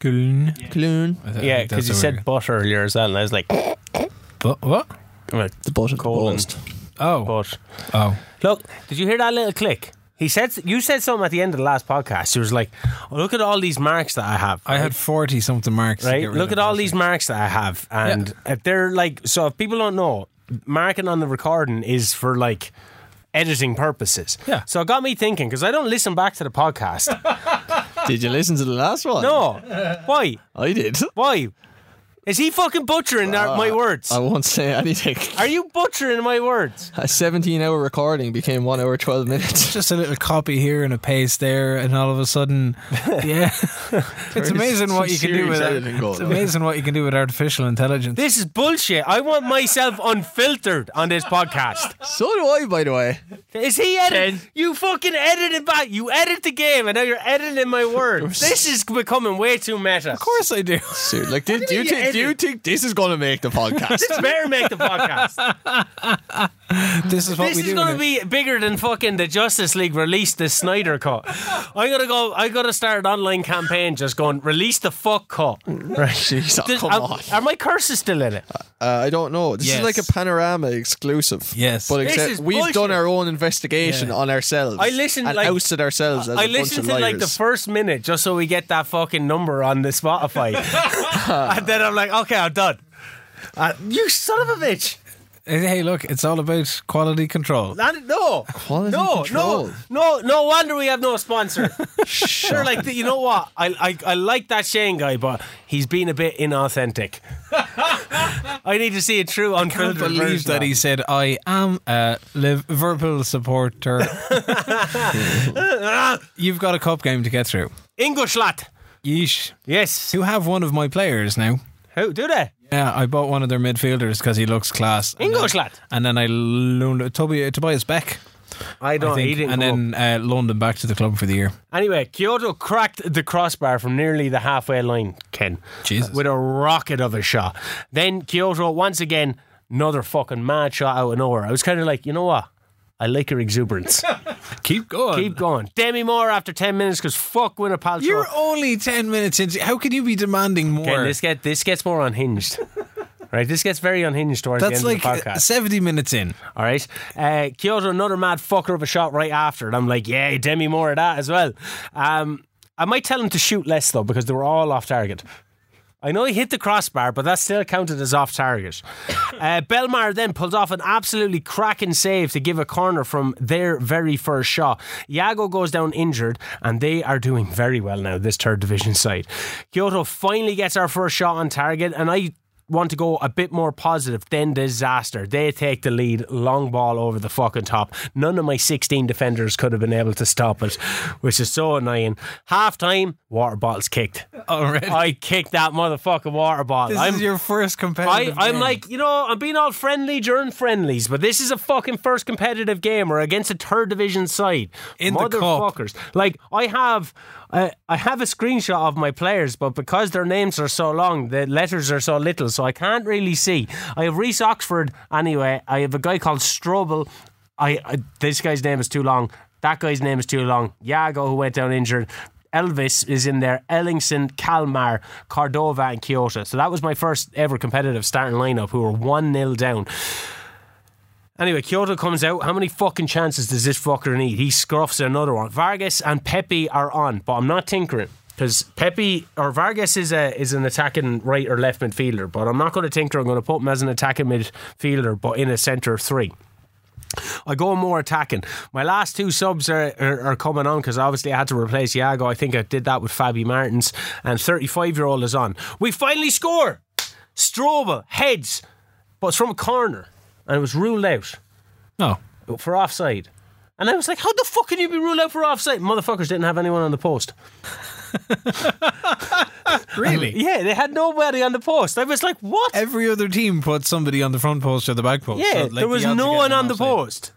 Cullen. Cullen. I th- I Yeah, because you said word. butter earlier as well, and I was like, But what? well, The butt of the Colon. post. Oh. but Oh. look, did you hear that little click? He said you said something at the end of the last podcast. He was like, oh, "Look at all these marks that I have." I had 40 something marks. to right. get Look at all that. these marks that I have, and if they're like, so if people don't know, marking on the recording is for like editing purposes. Yeah. So it got me thinking because I don't listen back to the podcast. Did you listen to the last one? no, why? I did. Why? Is he fucking butchering our- my words? I won't say anything. Are you butchering my words? A 17 hour recording became 1 hour 12 minutes. Just a little copy here and a paste there, and all of a sudden, yeah, it's amazing what you can do with editing it's on. amazing what you can do with artificial intelligence. This is bullshit. I want myself unfiltered on this podcast. So do I, by the way. Is he editing? You fucking edited back. You edit the game, and now you're editing my words. This is becoming way too meta. Of course, I do. Dude, like, did, do, you you think, do you think this is going to make the podcast? This better make the podcast. This is what This we is do. going to be bigger than fucking the Justice League released the Snyder cut. I gotta go. I gotta start an online campaign just going release the fuck cut. Right? Jeez, oh, Does- come are, on. are my curses still in it? Uh, I don't know. This Yes. is like a panorama exclusive. Yes. but except we've bullshit. done our own investigation Yeah. on ourselves. I listened, and like- ousted ourselves as I a bunch listened of to liars. like the first minute just so we get that fucking number on the Spotify, and then I'm like, okay, I'm done. Uh, you son of a bitch! Hey, look, it's all about quality control. That- no, Quality no, control. no, no, no wonder we have no sponsor. sure, like you know what? I, I I like that Shane guy, but he's been a bit inauthentic. I need to see it through I unfiltered. can't believe version that of he it. said, I am a Liverpool supporter. You've got a cup game to get through. English lad. Yeesh. Yes. Who have one of my players now. Who do they? Yeah, I bought one of their midfielders because he looks class. And English then- lad. And then I loaned Toby, Tobias Beck, I I don't. he think, didn't and then uh, loaned him back to the club for the year. Anyway, Kyoto cracked the crossbar from nearly the halfway line, Ken. Jesus. With a rocket of a shot. Then Kyoto, once again, another fucking mad shot out of nowhere. I was kind of like, you know what? I like your exuberance. Keep going. Keep going. Demi Moore after 10 minutes because fuck Gwyneth Paltrow. You're only 10 minutes into How can you be demanding more? This, get, this gets more unhinged. right? This gets very unhinged towards That's the end like of the podcast. 70 minutes in. All right. Uh, Kyoto, another mad fucker of a shot right after. And I'm like, yeah, Demi Moore of that as well. Um, I might tell him to shoot less, though, because they were all off target. I know he hit the crossbar, but that's still counted as off target. Uh, Belmar then pulled off an absolutely cracking save to give a corner from their very first shot. Iago goes down injured, and they are doing very well now, this third division side. Kyoto finally gets our first shot on target, and I want to go a bit more positive, then disaster. They take the lead, long ball over the fucking top. None of my 16 defenders could have been able to stop it, which is so annoying. Half time, water bottles kicked. Already. I kicked that motherfucking water bottle. this I'm, is your first I, competitive I'm game. like, you know, I'm being all friendly during friendlies, but this is a fucking first competitive game. We're against a third division side. In the cup. Motherfuckers. Like, I have. Uh, I have a screenshot of my players, but because their names are so long, the letters are so little, so I can't really see. I have Reece Oxford anyway. I have a guy called Strobl. I, I this guy's name is too long. That guy's name is too long. Iago, who went down injured. Elvis is in there. Ellingson, Kalmar, Cordova, and Kyoto. So that was my first ever competitive starting lineup. Who were one 0 down. Anyway, Kyoto comes out. How many fucking chances does this fucker need? He scruffs another one. Vargas and Pepe are on, but I'm not tinkering because Pepe or Vargas is a is an attacking right or left midfielder, but I'm not going to tinker. I'm going to put him as an attacking midfielder, but in a centre of three. I go more attacking. My last two subs are, are, are coming on because obviously I had to replace Iago. I think I did that with Fabi Martins, and 35 year old is on. We finally score. Strobl heads, but it's from a corner, and it was ruled out No. for offside. And I was like, how the fuck can you be ruled out for offside? Motherfuckers didn't have anyone on the post. Really? Yeah, they had nobody on the post. I was like, what? Every other team put somebody on the front post or the back post. Yeah, So, like, there was the no one on the post.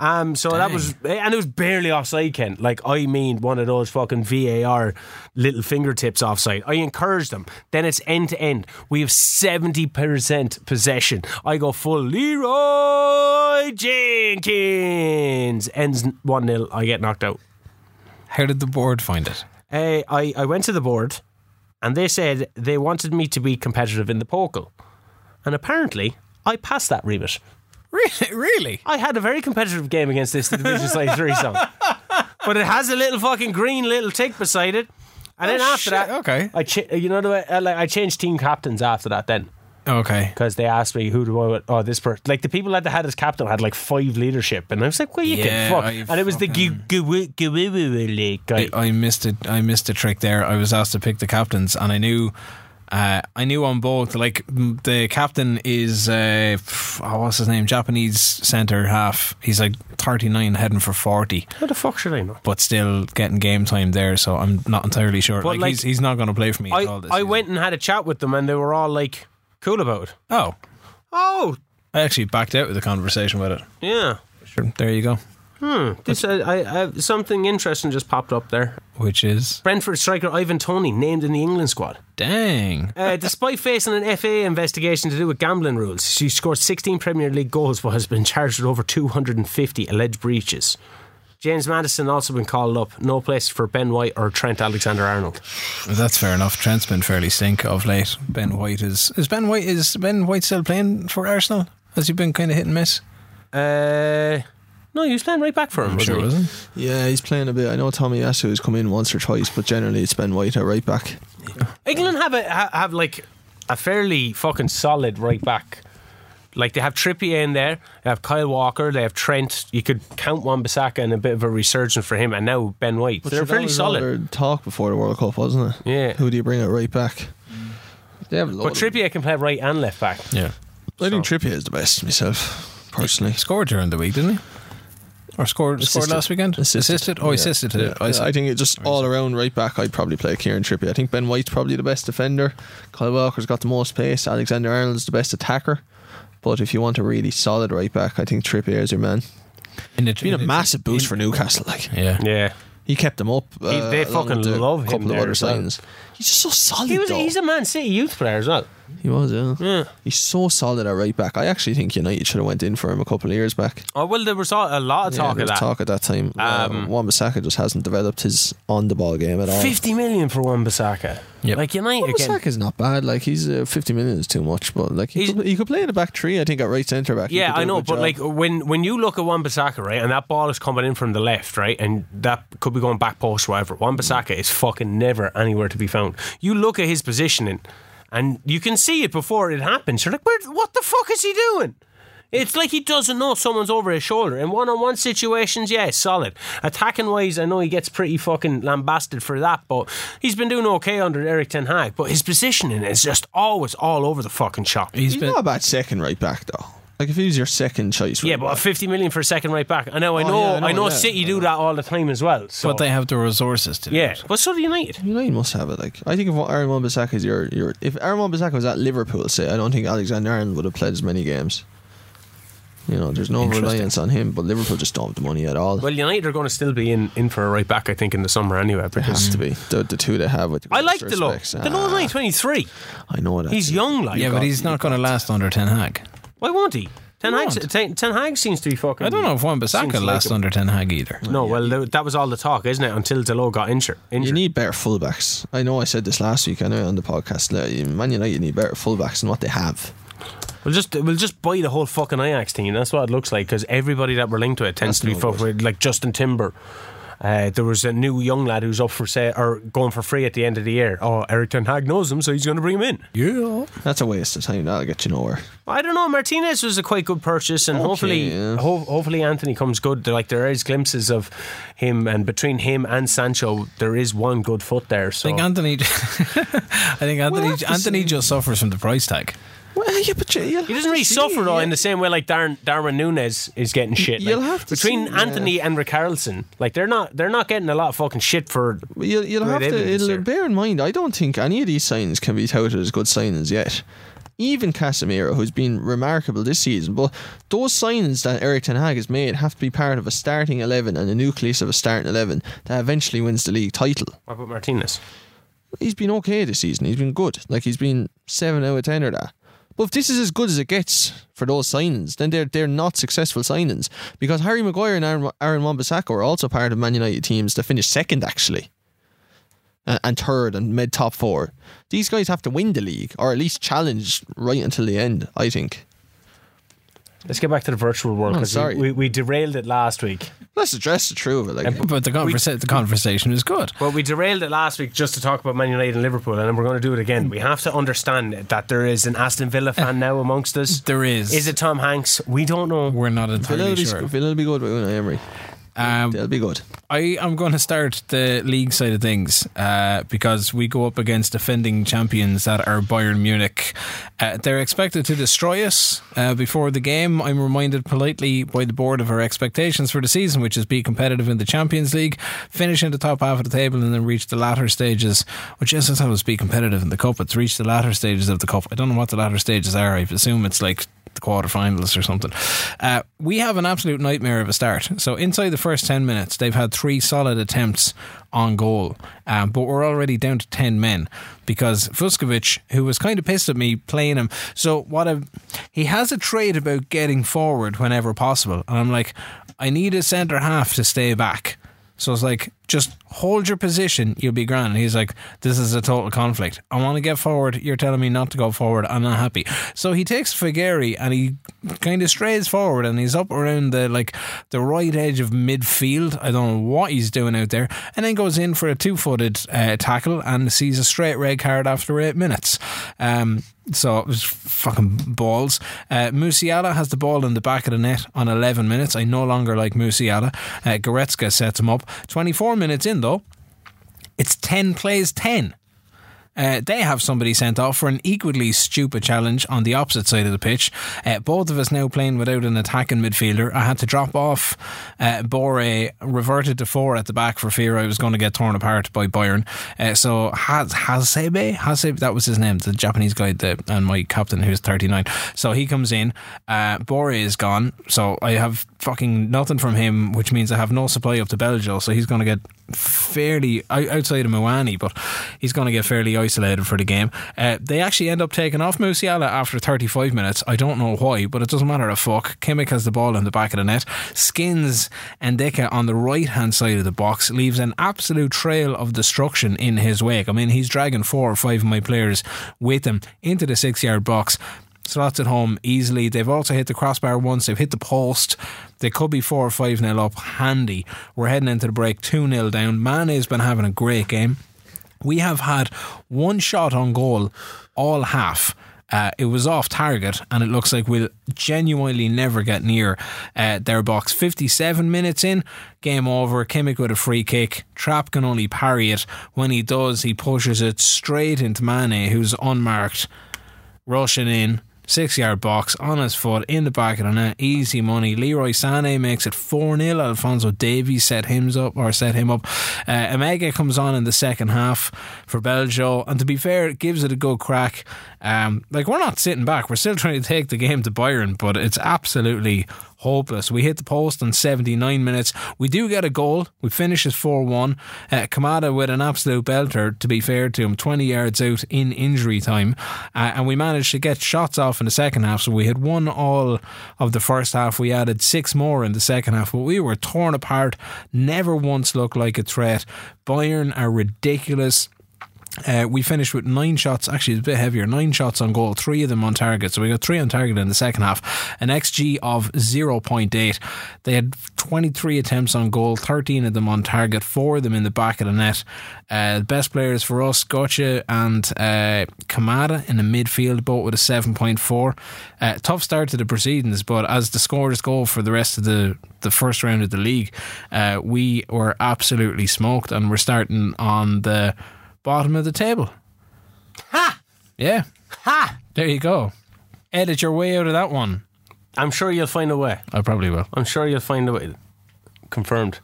Um, so that was, and it was barely offside, Ken. Like, I mean, one of those fucking VAR little fingertips offside. I encouraged them. Then it's end to end. We have 70% possession. I go full Leeroy Jenkins. Ends 1 0. I get knocked out. How did the board find it? Uh, I, I went to the board and they said they wanted me to be competitive in the Pokal. And apparently, I passed that remit. Really? Really? I had a very competitive game against this Division Side 3 song. But it has a little fucking green little tick beside it. And then Oh, after shit, that, okay. I ch- you know the way, uh, like I changed team captains after that then Okay. because they asked me who do I want- oh this person like the people that had as captain had like five leadership and I was like well you Yeah, can fuck I and it was the gu- gu- gu- gu- guy I missed it. I missed a trick there. I was asked to pick the captains, and I knew, uh, I knew on both. Like the captain is, uh, oh, what's his name? Japanese centre half. He's like thirty nine, heading for forty, how the fuck should I know but still getting game time there. So I'm not entirely sure. But, like, like, he's he's not going to play for me I, at all. This I season. went and had a chat with them and they were all like cool about it Oh, oh I actually backed out of the conversation with it. yeah Sure, there you go. Hmm. This, uh, I, I, something interesting just popped up there. Which is Brentford striker Ivan Toney named in the England squad. dang. Uh, despite facing an FA investigation to do with gambling rules, she scored 16 Premier League goals but has been charged with over 250 alleged breaches. James Maddison also been called up. No place for Ben White or Trent Alexander Arnold. That's fair enough. Trent's been fairly stink of late. Ben White is is Ben White is Ben White still playing for Arsenal? Has he been kind of hit and miss? Uh, no, he was playing right back for him. I'm wasn't sure, he? wasn't Yeah, he's playing a bit. I know Tomiyasu has come in once or twice, but generally it's Ben White at right back. England have a have like a fairly fucking solid right back. Like they have Trippier in there, they have Kyle Walker, they have Trent. You could count Wan Bissaka and a bit of a resurgence for him, and now Ben White. But They're sure, that fairly solid. their talk before the World Cup, wasn't it? Yeah. Who do you bring at right back? Mm. They have a lot But of- Trippier can play right and left back. Yeah. I think Trippier is the best myself, personally. He scored during the week, didn't he? Or scored scored last weekend? Assisted. Oh, Yeah. assisted to it. Yeah. I. I think it just all around right back. I'd probably play Kieran Trippier. I think Ben White's probably the best defender. Kyle Walker's got the most pace. Alexander Arnold's the best attacker. But if you want a really solid right back, I think Trippier is your man. In the, Been a the- massive boost for Newcastle. Like Yeah. Yeah. he kept them up. Uh, He- they fucking with a love him Couple there of other as well. Signs. He's just so solid. He was, though. he's a Man City youth player as well. He was, yeah. Yeah. He's so solid at right back. I actually think United should have went in for him a couple of years back. Oh, well, there was a a lot of Yeah, talk there of that. talk at that time. Um, Um, Wan-Bissaka just hasn't developed his on-the-ball game at all. 50 million for Wan Bissaka. Yep. Like United again. Wan-Bissaka's not bad. Like he's uh, 50 million is too much, but like he He's- could, he could play in the back three. I think at right centre back. Yeah, could do I a know, but job. like when when you look at Wan Bissaka, right, and that ball is coming in from the left, right, and that could be going back post or whatever. Wan Bissaka is fucking never anywhere to be found. You look at his positioning, and you can see it before it happens. You're like, what the fuck is he doing? It's like he doesn't know someone's over his shoulder. In one on one situations, yeah, solid. Attacking wise, I know he gets pretty fucking lambasted for that, but he's been doing okay under Eric Ten Hag. But his positioning is just always all over the fucking shop. He's he's been not a bad second right back though. Like if he's your second choice, Yeah, right but back. 50 million for a second right back. I know, I Oh, know, yeah, I know, I know. yeah. City do that all the time as well. So. but they have the resources to do yeah, it. but so do United. United must have it. Like I think if Aaron Wan-Bissaka is your your if Aaron Wan-Bissaka was at Liverpool, say I don't think Alexander Arnold would have played as many games. You know, there's no Interesting. reliance on him, but Liverpool just don't have the money at all. Well, United are going to still be in, in for a right back, I think, in the summer anyway. it Because has to be the, the two they have. With the I like greatest Dalot. respects. Dalot's Ah, only 23. I know that. He's young, like. Yeah, but he's not going to last under Ten Hag. Why won't he? Ten He Hag, won't. Ten, Ten Hag seems to be fucking. I don't know if Wan seems Bissaka to like lasts him. under Ten Hag either. No, well, th- that was all the talk, isn't it? Until Dalot got injured. You need better fullbacks. I know I said this last week. I know on the podcast. like, Man United need better fullbacks than what they have. We'll just we'll just buy the whole fucking Ajax team. That's what it looks like because everybody that we're linked to it tends That's to be no fucked good. with, like Jurriën Timber. Uh, there was a new young lad who's up for sale or going for free at the end of the year. Oh, Eric Ten Hag knows him, so he's going to bring him in. Yeah. That's a waste of time. That'll get you nowhere. I don't know. Martinez was a quite good purchase, and Okay, hopefully, yeah. ho- hopefully Antony comes good. Like there is glimpses of him, and between him and Sancho, there is one good foot there. So I So think Antony. I think Antony. have to Antony just suffers from the price tag. Well, yeah, but you, he doesn't really see, suffer though yeah. in the same way like Darren, Darwin Núñez is getting shit. You'll Like, have to between see, yeah. Antony and Richarlison, like they're not they're not getting a lot of fucking shit for. You'll, you'll have to bear in mind. I don't think any of these signs can be touted as good signings yet. Even Casemiro, who's been remarkable this season, but those signings that Eric Ten Hag has made have to be part of a starting eleven and a nucleus of a starting eleven that eventually wins the league title. What about Martinez? He's been okay this season. He's been good. Like he's been seven out of ten or that. But if this is as good as it gets for those signings, then they're they're not successful signings because Harry Maguire and Aaron, Aaron Wan-Bissaka were also part of Man United teams that finished second actually, and, and third and mid top four. These guys have to win the league or at least challenge right until the end. I think. Let's get back to the virtual world Oh, sorry. we, we, we derailed it last week. Let's address the truth of it. Like, But the, conversa- the conversation is good. Well, we derailed it last week just to talk about Man United and Liverpool, and then we're going to do it again. We have to understand that there is an Aston Villa eh, fan now amongst us. There is. Is it Tom Hanks? We don't know. We're not Villa entirely will be, sure. Villa will be good with Unai Emery. Um, They'll be good. I am going to start the league side of things uh, because we go up against defending champions that are Bayern Munich. Uh, they're expected to destroy us uh, before the game. I'm reminded politely by the board of our expectations for the season, which is be competitive in the Champions League, finish in the top half of the table, and then reach the latter stages. Which is I thought was be competitive in the cup. It's reach the latter stages of the cup. I don't know what the latter stages are. I assume it's like the quarterfinals or something. Uh, we have an absolute nightmare of a start. So inside the first ten minutes, they've had three solid attempts on goal, um, but we're already down to ten men because Vuskovic, who was kind of pissed at me playing him. So what a he has a trait about getting forward whenever possible, and I'm like, I need a centre half to stay back. So it's like, just hold your position, you'll be grand. And he's like, this is a total conflict. I want to get forward. You're telling me not to go forward. I'm not happy. So he takes Figueri and he kind of strays forward and he's up around the like the right edge of midfield. I don't know what he's doing out there. And then goes in for a two footed uh, tackle and sees a straight red card after eight minutes. Um, so it was fucking balls. Uh, Musiala has the ball in the back of the net on 11 minutes. I no longer like Musiala. Uh, Goretzka sets him up. 24 minutes in, though, it's 10 plays 10. Uh, they have somebody sent off for an equally stupid challenge on the opposite side of the pitch. Uh, both of us now playing without an attacking midfielder. I had to drop off. Uh, Bore reverted to four at the back for fear I was going to get torn apart by Bayern. Uh, so Has- Hasebe, Hasebe, that was his name, the Japanese guy, the, and my captain who's 39. So he comes in. Uh, Bore is gone. So I have fucking nothing from him, which means I have no supply up to Beljo. So he's going to get fairly outside of Muani, but he's going to get fairly isolated for the game. Uh, they actually end up taking off Musiala after 35 minutes. I don't know why, but it doesn't matter a fuck. Kimmich has the ball in the back of the net, skins Ndicka on the right hand side of the box, leaves an absolute trail of destruction in his wake. I mean, he's dragging four or five of my players with him into the six yard box slots at home easily. They've also hit the crossbar once. They've hit the post. They could be four or five nil up. Handy. We're heading into the break two 0 down. Mane's been having a great game. We have had one shot on goal all half. Uh, it was off target, and it looks like we'll genuinely never get near uh, their box. 57 minutes in, game over. Kimmich with a free kick. Trapp can only parry it. When he does, he pushes it straight into Mane, who's unmarked, rushing in six yard box on his foot in the back of the net. Easy money. Leroy Sané makes it 4 0. Alphonso Davies set him up or set him up. Uh, Emegha comes on in the second half for Beljo, and to be fair, it gives it a good crack. Um, like we're not sitting back, we're still trying to take the game to Bayern, but it's absolutely hopeless. We hit the post in 79 minutes. We do get a goal. We finish as 4 1. Uh, Kamada with an absolute belter, to be fair to him, 20 yards out in injury time. Uh, and we managed to get shots off in the second half. So we had won all of the first half. We added six more in the second half, but we were torn apart. Never once looked like a threat. Bayern are ridiculous. Uh, we finished with nine shots, actually, it's a bit heavier. Nine shots on goal, three of them on target. So we got three on target in the second half. An XG of 0.8. They had 23 attempts on goal, 13 of them on target, four of them in the back of the net. Uh, the best players for us, Götze and uh, Kamada in the midfield, both with a 7.4. Uh, tough start to the proceedings, but as the scores go for the rest of the the first round of the league, uh, we were absolutely smoked, and we're starting on the bottom of the table. Ha! Yeah, Ha! there you go. Edit your way out of that one. I'm sure you'll find a way. I probably will. I'm sure you'll find a way. Confirmed.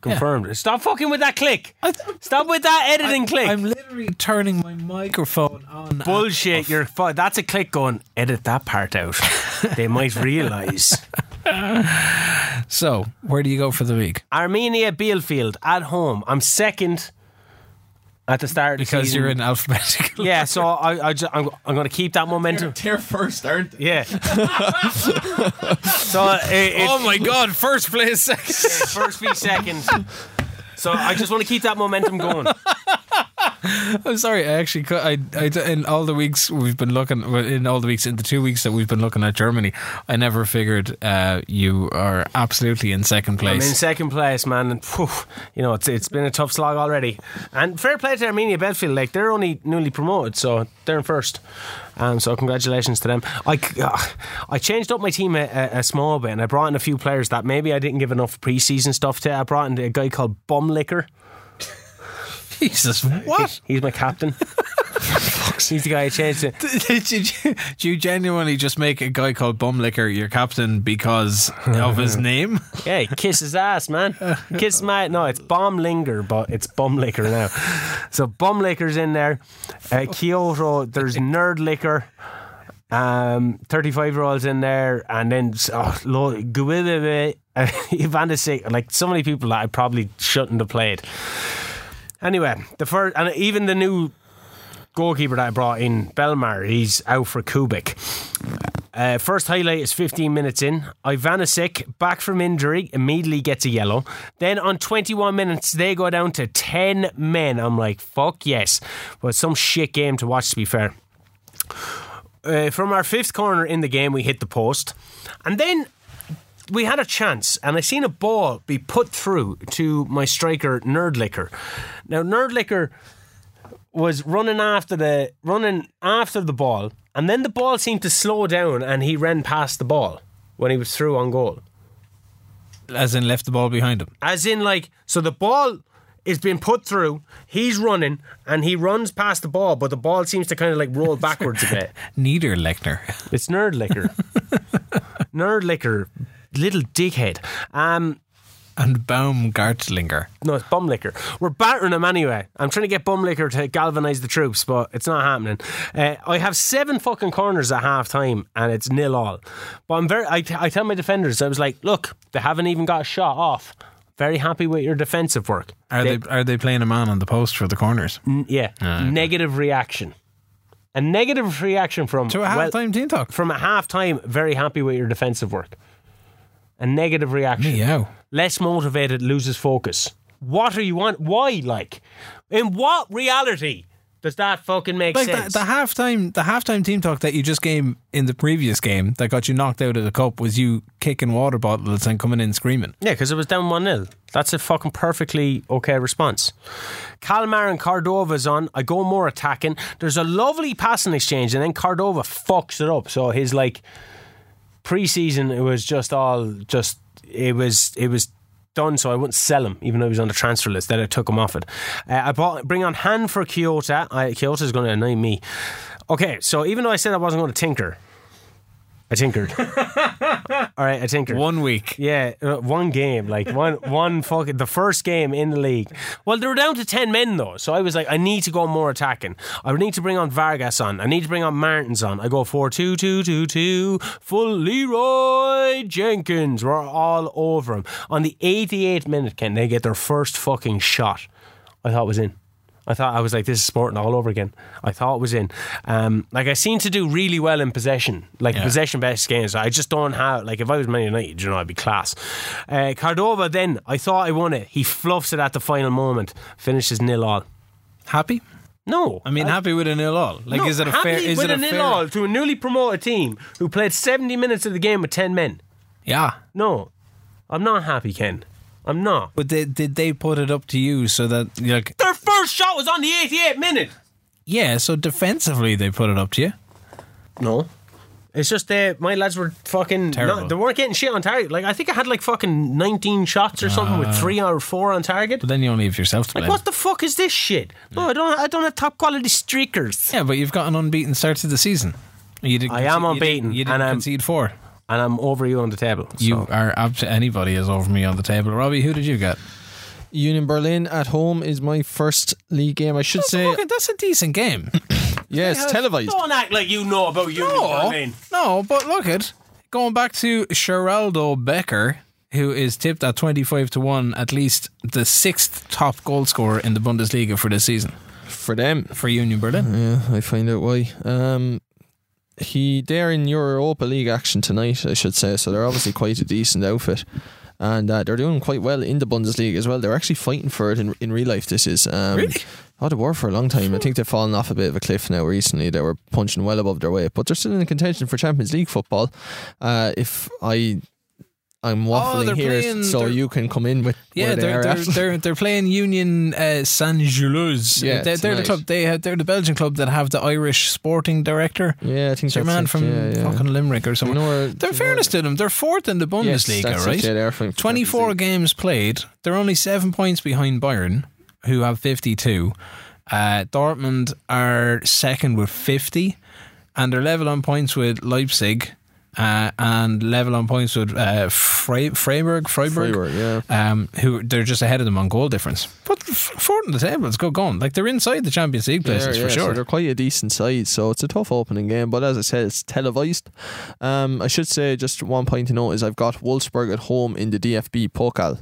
Confirmed. Stop fucking with that click. Stop with that editing click. I'm literally turning my microphone on. Bullshit. You're fu- that's a click going. Edit that part out. they might realise. So, where do you go for the week? Arminia Bielefeld at home. I'm second at the start of the Because season. you're in alphabetical. Yeah, so I, I ju- I'm, I'm going to keep that momentum. They're first, aren't they? Yeah. so it, it, Oh my God! First place, second. first v second. So I just want to keep that momentum going. I'm sorry. I actually, I, I, in all the weeks we've been looking, in all the weeks, in the two weeks that we've been looking at Germany, I never figured uh, you are absolutely in second place. I'm in second place, man, and whew, you know it's it's been a tough slog already. And fair play to Arminia Bielefeld, like they're only newly promoted, so they're in first. Um, so congratulations to them. I, uh, I changed up my team a, a, a small bit, and I brought in a few players that maybe I didn't give enough preseason stuff to. I brought in a guy called Bumlicker. Jesus, what? He's my captain. He's the guy I changed it. did, you, do you genuinely just make a guy called Bumlicker your captain because of his name? Yeah, he kiss his ass, man. Kiss my no, it's Bomlinger, but it's Bumlicker now. So Bumlicker's in there. Uh, Kyoto, there's Nerdlicker. Um, 35 year olds in there, and then oh, Lo- uh, de like so many people that I probably shouldn't have played. Anyway, the first, and even the new goalkeeper that I brought in, Belmar, he's out for Koubek. Uh, first highlight is 15 minutes in. Ivanisic, back from injury, immediately gets a yellow. Then on 21 minutes, they go down to 10 men. I'm like, fuck yes. But some shit game to watch, to be fair. Uh, from our fifth corner in the game, we hit the post. And then we had a chance, and I seen a ball be put through to my striker, Nerdlicker. Now, Nerdlicker was running after the running after the ball, and then the ball seemed to slow down, and he ran past the ball when he was through on goal. As in, left the ball behind him. As in, like, so the ball is being put through, he's running, and he runs past the ball, but the ball seems to kind of like roll backwards a bit. Niederlechner. It's Nerdlicker. Nerdlicker, little dickhead. Um, and Baumgartlinger. No, it's Bumlicker. We're battering him anyway. I'm trying to get Bumlicker to galvanise the troops, but it's not happening. Uh, I have seven fucking corners at half time and it's nil all. But I'm very. I, I tell my defenders, I was like, look, they haven't even got a shot off. Very happy with your defensive work. Are they, are they playing a man on the post for the corners? N- yeah. Negative reaction. A negative reaction from To a half time team talk. from a half time. Very happy with your defensive work. A negative reaction. Meow. less motivated, loses focus. What are you want? Why? Like, in what reality does that fucking make Like the, sense? the halftime, the halftime team talk that you just gave in the previous game that got you knocked out of the cup was you kicking water bottles and coming in screaming. yeah, because it was down 1 0. That's a fucking perfectly okay response. Kalmar and Cordova's on. I go more attacking. There's a lovely passing exchange, and then Cordova fucks it up. So his like pre-season, it was just all just it was it was done. So I wouldn't sell him, even though he was on the transfer list. Then I took him off it. Uh, I bought bring on Hahn for Kyoto. I, Kyoto's going to annoy me. Okay, so even though I said I wasn't going to tinker, I tinkered. All right, I tinkered. One week. Yeah, uh, one game, like one one fucking the first game in the league. Well, they were down to ten men though, so I was like, I need to go more attacking. I need to bring on Vargas on. I need to bring on Martins on. I go four two two two two. Full Leeroy Jenkins. We're all over him on the 88th minute. Can they get their first fucking shot? I thought it was in. I thought I was like, this is sporting all over again. I thought it was in. Um, like I seem to do really well in possession, like Yeah. possession based games. I just don't have like if I was Man United, you know, I'd be class. Uh, Cordova, then I thought I won it. He fluffs it at the final moment, finishes nil all. Happy? No, I mean, happy with a nil all. Like, no, is it a fair? Is with it a, a nil fair? all to a newly promoted team who played seventy minutes of the game with ten men? Yeah. No, I'm not happy, Ken. I'm not. But they, did they put it up to you so that you're like, Their first shot was on the 88th minute. yeah? So defensively, they put it up to you. No. It's just uh, my lads were fucking. Terrible. No, they weren't getting shit on target. Like I think I had like fucking nineteen shots or something with three or four on target. But then you only have yourself to blame. Like what the fuck is this shit? No, I don't. I don't have top quality streakers. Yeah, but you've got an unbeaten start to the season. You didn't I am concede- unbeaten, You didn't, you didn't and I'm- concede four. And I'm over you on the table. so. You are up to anybody is over me on the table. Robbie, who did you get? Union Berlin at home is my first league game. I should say, Fucking- that's a decent game. yeah, it's televised. Don't act like you know about you. no, mean. no, but look at going back to Sheraldo Becker, who is tipped at twenty five to one, at least the sixth top goal scorer in the Bundesliga for this season For them, for Union Berlin. Yeah, I find out why. Um, he they're in Europa League action tonight, I should say. So they're obviously quite a decent outfit, and uh, they're doing quite well in the Bundesliga as well. They're actually fighting for it in in real life. This is um, Really? Oh, they were for a long time. I think they've fallen off a bit of a cliff now recently. They were punching well above their weight, but they're still in contention for Champions League football. Uh, if I. I'm Oh, waffling here, playing- so you can come in with Yeah, they they're they're, they're they're playing Union uh, Saint Gilloise. Yeah, they're, they're the club. They have, they're the Belgian club that have the Irish sporting director. yeah, I think your man it, from yeah, yeah. fucking Limerick or somewhere. know where- They're fairness to them. They're fourth in the Bundesliga, it, right? yeah, they're from- 24 games played. They're only seven points behind Bayern, who have 52. Uh, Dortmund are second with 50, and they're level on points with Leipzig. Uh, and level on points with uh, Fre- Freiburg, Freiburg, Freiburg, yeah. um, who they're just ahead of them on goal difference. But fourth in the table. It's good going. Like they're inside the Champions League places Yeah, for yeah, so sure. they're quite a decent side, so it's a tough opening game. But as I said, it's televised. Um, I should say just one point to note is I've got Wolfsburg at home in the DFB Pokal.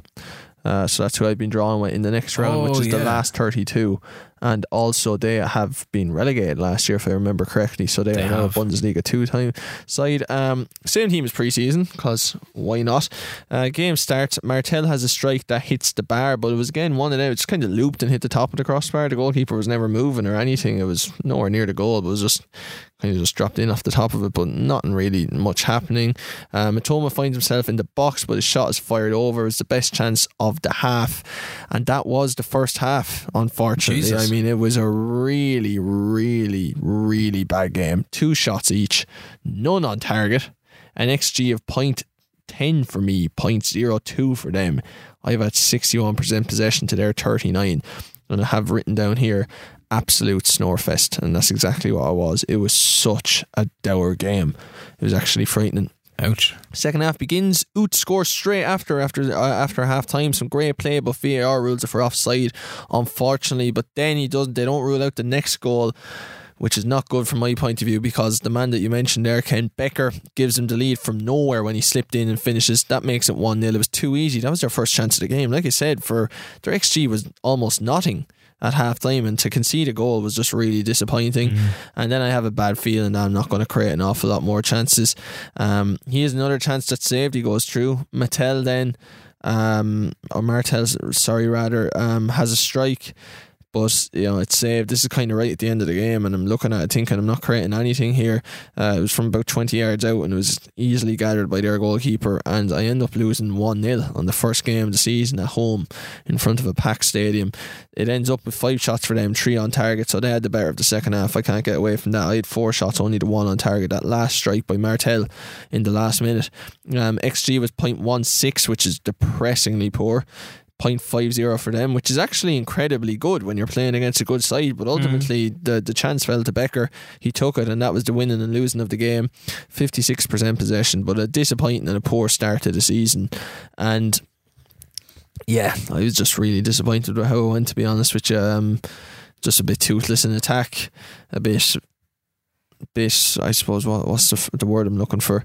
Uh, so that's who I've been drawn with in the next round, which Oh, is the last 32. And also, they have been relegated last year, if I remember correctly. So they, They are now a. Bundesliga two time side. Um, same team as preseason, because why not? Uh, game starts. Martel has a strike that hits the bar, but it was again one and out. It Just kind of looped and hit the top of the crossbar. The goalkeeper was never moving or anything. It was nowhere near the goal, but it was just kind of just dropped in off the top of it, but nothing really much happening. Uh, Matoma finds himself in the box, but his shot is fired over. It's the best chance of the half, and that was the first half. Unfortunately, Jesus. I mean, it was a really, really, really bad game. Two shots each, none on target, an xG of point. 10 for me, 0.02 for them. I've had 61% possession to their 39. And I have written down here absolute snorefest. And that's exactly what it was. It was such a dour game. It was actually frightening. Ouch. Second half begins. Uth scores straight after after uh, after half time. Some great play, but VAR rules it for offside, unfortunately. But then he doesn't. They don't rule out the next goal, which is not good from my point of view because the man that you mentioned there, Ken Becker, gives him the lead from nowhere when he slipped in and finishes. That makes it one 0 It was too easy. That was their first chance of the game. Like I said, for their xG was almost nothing at half time and to concede a goal was just really disappointing. And then I have a bad feeling that I'm not going to create an awful lot more chances. Um, he has another chance that's saved he goes through. Martel then um, or Martel's sorry rather um, has a strike but you know it's saved this is kind of right at the end of the game and I'm looking at it thinking I'm not creating anything here uh, it was from about 20 yards out and it was easily gathered by their goalkeeper and I end up losing 1-0 on the first game of the season at home in front of a packed stadium it ends up with five shots for them, three on target. So they had the better of the second half. I can't get away from that. I had four shots, only the one on target. That last strike by Martel in the last minute. Um, XG was 0.16, which is depressingly poor. 0.50 for them, which is actually incredibly good when you're playing against a good side. But ultimately, the, the chance fell to Becker. He took it, and that was the winning and losing of the game. 56% possession, but a disappointing and a poor start to the season. And yeah, I was just really disappointed with how it went. To be honest with you, um, just a bit toothless in attack, a bit, bit. I suppose what what's the, the word I'm looking for?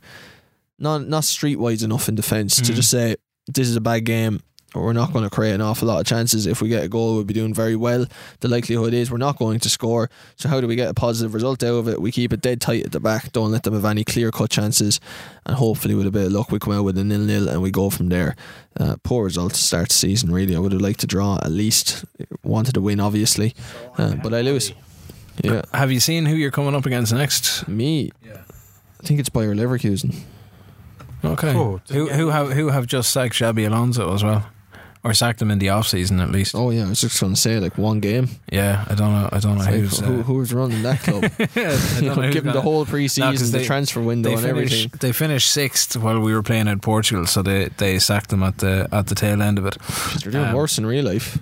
Not not streetwise enough in defence to Mm. just say this is a bad game. Or we're not going to create an awful lot of chances. If we get a goal, we'll be doing very well. The likelihood is we're not going to score. So how do we get a positive result out of it? We keep it dead tight at the back. Don't let them have any clear cut chances, and hopefully with a bit of luck, we come out with a nil nil and we go from there. Uh, poor result to start the season. Really, I would have liked to draw at least. Wanted to win, obviously, uh, but I lose. Yeah, Have you seen who you're coming up against next? me. I think it's Bayer Leverkusen. Okay. Oh, who who have who have just sacked Xabi Alonso as well, or sacked him in the off season at least? Oh yeah, I was just going to say like one game. Yeah, I don't know. I don't know Like, who's. who, uh, who's running that club? I don't know Give them the whole preseason, pre-season, the transfer window, They and finished, everything. they finished sixth while we were playing at Portugal, so they, they sacked him at the at the tail end of it. They're doing Um, worse in real life.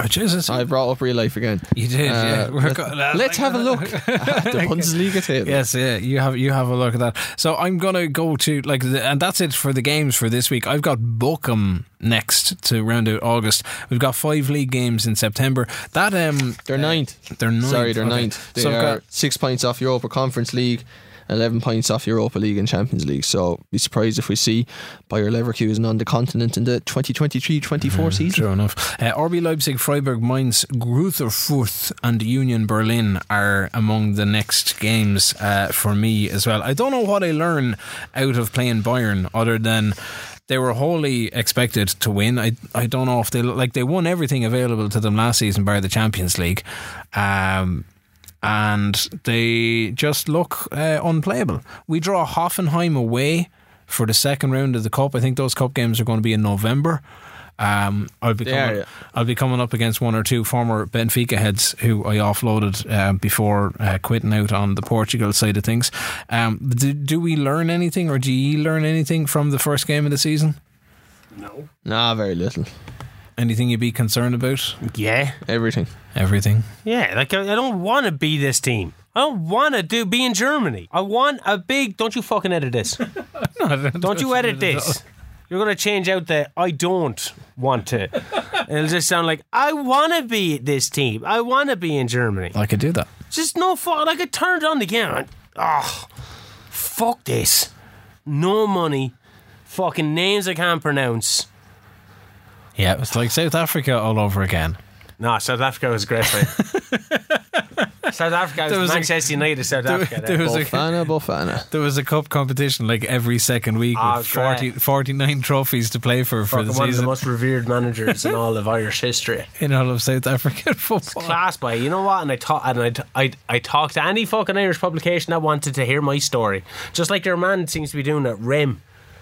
Oh, Jesus, I brought up real life again. you did. Uh, yeah, We're let- uh, Let's have a look at the Bundesliga table. Yes, yeah, you have you have a look at that. So I'm gonna go to like, the, and that's it for the games for this week. I've got Bochum next to round out August. We've got five league games in September. That um, They're ninth. they're ninth. Sorry, they're okay. ninth. They so are got six points off Europa Conference League, 11 points off Europa League and Champions League. So be surprised if we see Bayer Leverkusen on the continent in the 2023-24 season. Sure enough. Uh, RB Leipzig, Freiburg, Mainz, Greuther Fürth, and Union Berlin are among the next games uh, for me as well. I don't know what I learn out of playing Bayern other than they were wholly expected to win. I I don't know if they like they won everything available to them last season bar the Champions League. Um, and they just look uh, unplayable. We draw Hoffenheim away for the second round of the cup. I think those cup games are going to be in November. Um, I'll be coming, are, yeah. I'll be coming up against one or two former Benfica heads who I offloaded uh, before uh, quitting out on the Portugal side of things. Um, do, do we learn anything, or do you learn anything from the first game of the season? No. Nah, very little. Anything you'd be concerned about? Yeah, Everything. Everything. yeah. Like I, I don't want to be this team. I don't want to do be in Germany. I want a big. Don't you fucking edit this. Don't you edit this. You're going to change out the I don't want to it'll just sound like I want to be this team. I want to be in Germany. I could do that. Just no fun. Like I turned on the game. and Oh, fuck this. No money. Fucking names I can't pronounce. Yeah, it's like South Africa all over again. No, South Africa was great. Mate. South Africa was, There was a- Manchester United. South there- Africa. there there. was a- Bofana, Bofana. There was a cup competition like every second week Oh, with 40, 49 trophies to play for for Fucking the one of the season most revered managers in all of Irish history. in all of South African football. class by you know what and I talk and I, I, I talked to any fucking Irish publication that wanted to hear my story just like your man seems to be doing at Reims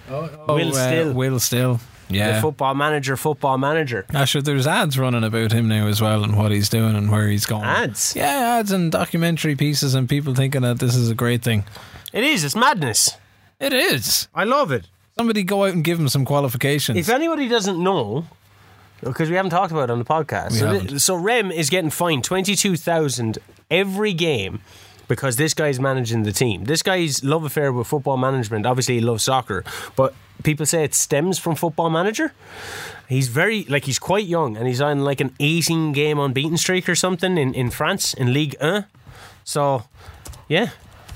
Oh, Will uh, Still. Will Still. The Yeah. football manager football manager Actually, there's ads running about him now as well and what he's doing and where he's going. Ads? Yeah, ads and documentary pieces and people thinking that this is a great thing. it is it's madness It is. I love it Somebody go out and give him some qualifications. if anybody doesn't know because we haven't talked about it on the podcast so, haven't. so Reims is getting fined 22,000 every game because this guy's managing the team. This guy's love affair with football management, obviously he loves soccer, but people say it stems from football manager. He's very like he's quite young and he's on like an 18 game unbeaten streak or something in, in France in League 1. So, yeah.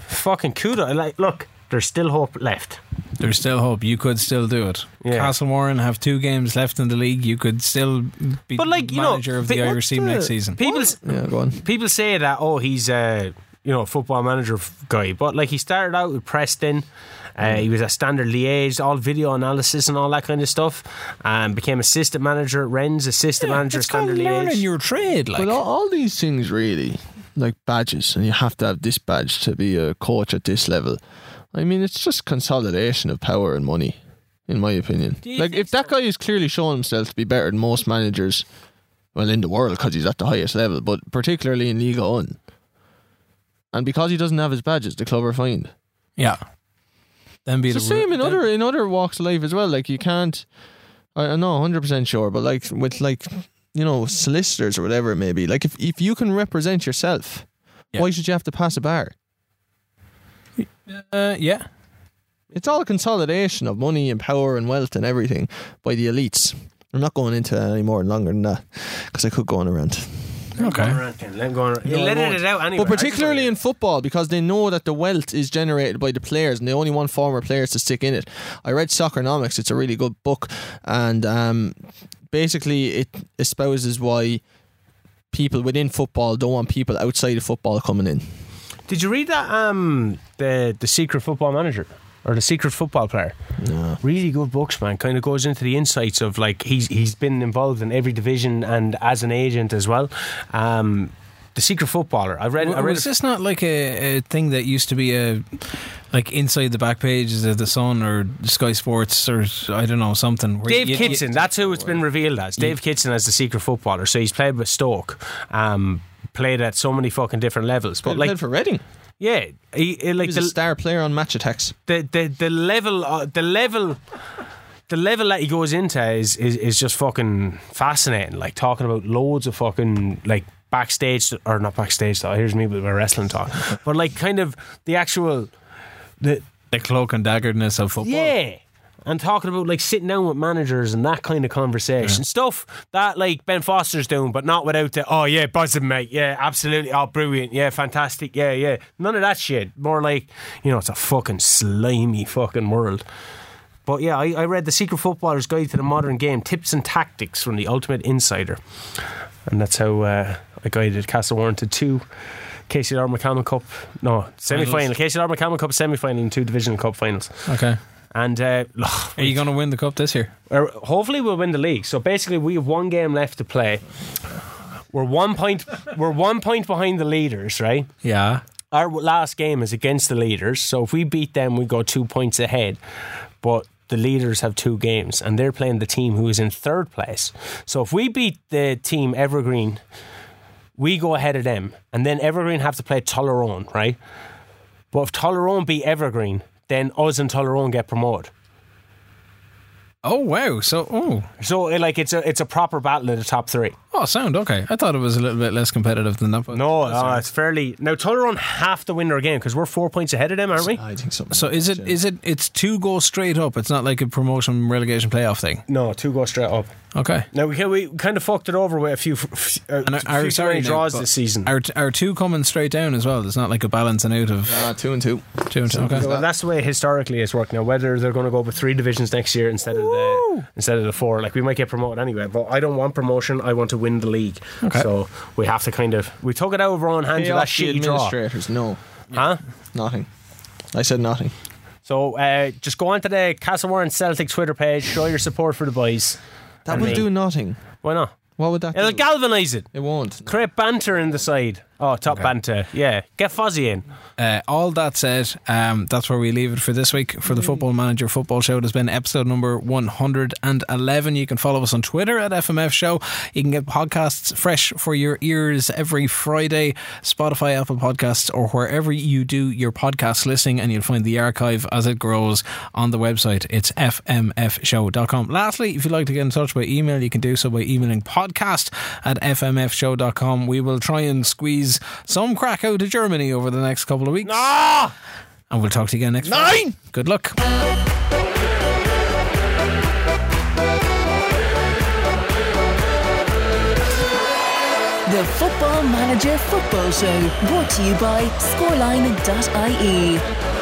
Fucking kudos. Like look, there's still hope left. There's still hope. You could still do it. Yeah. Castlewarren have two games left in the league. You could still be But, like, you know, manager of the but Irish team what's next season. People Yeah, go on. people say that oh he's a you know football manager guy, but like he started out with Preston. Uh, he was a Standard Liège, all video analysis and all that kind of stuff. Um, became assistant manager at Rennes, assistant manager it's called standard learning liaise. your trade. Like But all, all these things really, like badges, and you have to have this badge to be a coach at this level. I mean, it's just consolidation of power and money, in my opinion. Like, think if that guy is clearly showing himself to be better than most managers, well, in the world, because he's at the highest level, but particularly in Ligue 1. And because he doesn't have his badges, the club are fined. yeah. Then be It's the same in then- other in other walks of life as well. Like you can't, I, I'm not 100 percent sure, but like with like you know solicitors or whatever it may be. Like if if you can represent yourself, Yeah. why should you have to pass a bar? Uh, yeah. It's all a consolidation of money and power and wealth and everything by the elites. I'm not going into it any more longer than that because I could go on around. Okay. Let him go on. You're No, I letting won't. it out anyway. But particularly in football, because they know that the wealth is generated by the players, and they only want former players to stick in it. I read Soccernomics; it's a really good book, and um, basically it espouses why people within football don't want people outside of football coming in. Did you read that? Um, the the secret football manager or the secret football player. No. Really good books, man. Kind of goes into the insights of like he's he's been involved in every division and as an agent as well. Um, the secret footballer. I read. I read. was this not like a, a thing that used to be a like inside the back pages of the Sun or Sky Sports or I don't know something? where Dave you- you- Kitson, that's who it's been revealed as. Dave Kitson as the secret footballer. So he's played with Stoke, um, played at so many fucking different levels. But Played like, played for Reading. Yeah, he, he- like He was a the, star player on Match Attax. the the the level uh, the level the level that he goes into is, is is just fucking fascinating like talking about loads of fucking like backstage or not backstage though here's me with my wrestling talk but like kind of the actual the the cloak and daggerness of football. yeah and talking about like sitting down with managers and that kind of conversation. Stuff that like Ben Foster's doing but not without the oh yeah buzzing mate. Yeah absolutely. Oh brilliant. Yeah fantastic. Yeah yeah. None of that shit. More like you know it's a fucking slimy fucking world. But yeah I, I read the Secret Footballer's Guide to the Modern Game tips and tactics from the Ultimate Insider. And that's how uh, I guided Castlewarren to two KCR McCalman Cup no semi final KCR McCalman Cup semi final and two Divisional Cup finals. Okay. And uh, Are you going to win the cup this year? hopefully we'll win the league. So basically, we have one game left to play. We're one point. We're one point behind the leaders, right? Yeah. Our last game is against the leaders, so if we beat them, we go two points ahead. But the leaders have two games, and they're playing the team who is in third place. So if we beat the team Evergreen, we go ahead of them, and then Evergreen have to play Tullaroan, right? But if Tullaroan beat Evergreen, then us and Tullaroan get promoted. Oh wow. So oh So eh, like it's a it's a proper battle of the top three. Oh, sound okay. I thought it was a little bit less competitive than that. But No, that's uh, it's fairly. Now, Tullaroan have to win their game because we're four points ahead of them, aren't we? I think so. So is it is it it's two go straight up? It's not like a promotion relegation playoff thing. No, two go straight up. Okay. Now we, we kind of fucked it over with a few, f- uh, And are, few sorry tiny now, draws but this season. Are are two coming straight down as well? It's not like a balancing out of Ah, two and two. two and two. Okay. well, that's the way historically it's worked. Now, whether they're going to go with three divisions next year instead of the instead of the four, like we might get promoted anyway. But I don't want promotion. I want to win the league. Okay. So we have to kind of we took it out of our own hands Pay with that off the shitty draw, administrators. No, huh? nothing. I said nothing. So uh, just go on to the Castlewarren Celtic Twitter page, show your support for the boys. That And will me. do nothing. Why not? What would that It'll do? galvanise it. it won't. Create banter in the side. Oh, top banter. Yeah. Get Fuzzy in. Uh, all that said, um, that's where we leave it for this week for the Football Manager Football Show. It has been episode number 111. You can follow us on Twitter at FMF Show. You can get podcasts fresh for your ears every Friday, Spotify, Apple Podcasts, or wherever you do your podcast listening, and you'll find the archive as it grows on the website. It's fmfshow.com. Lastly, if you'd like to get in touch by email, you can do so by emailing podcast at fmfshow.com. We will try and squeeze some crack out of Germany over the next couple of weeks. And we'll talk to you again next Nine! Good luck. The Football Manager Football Show, brought to you by scoreline.ie.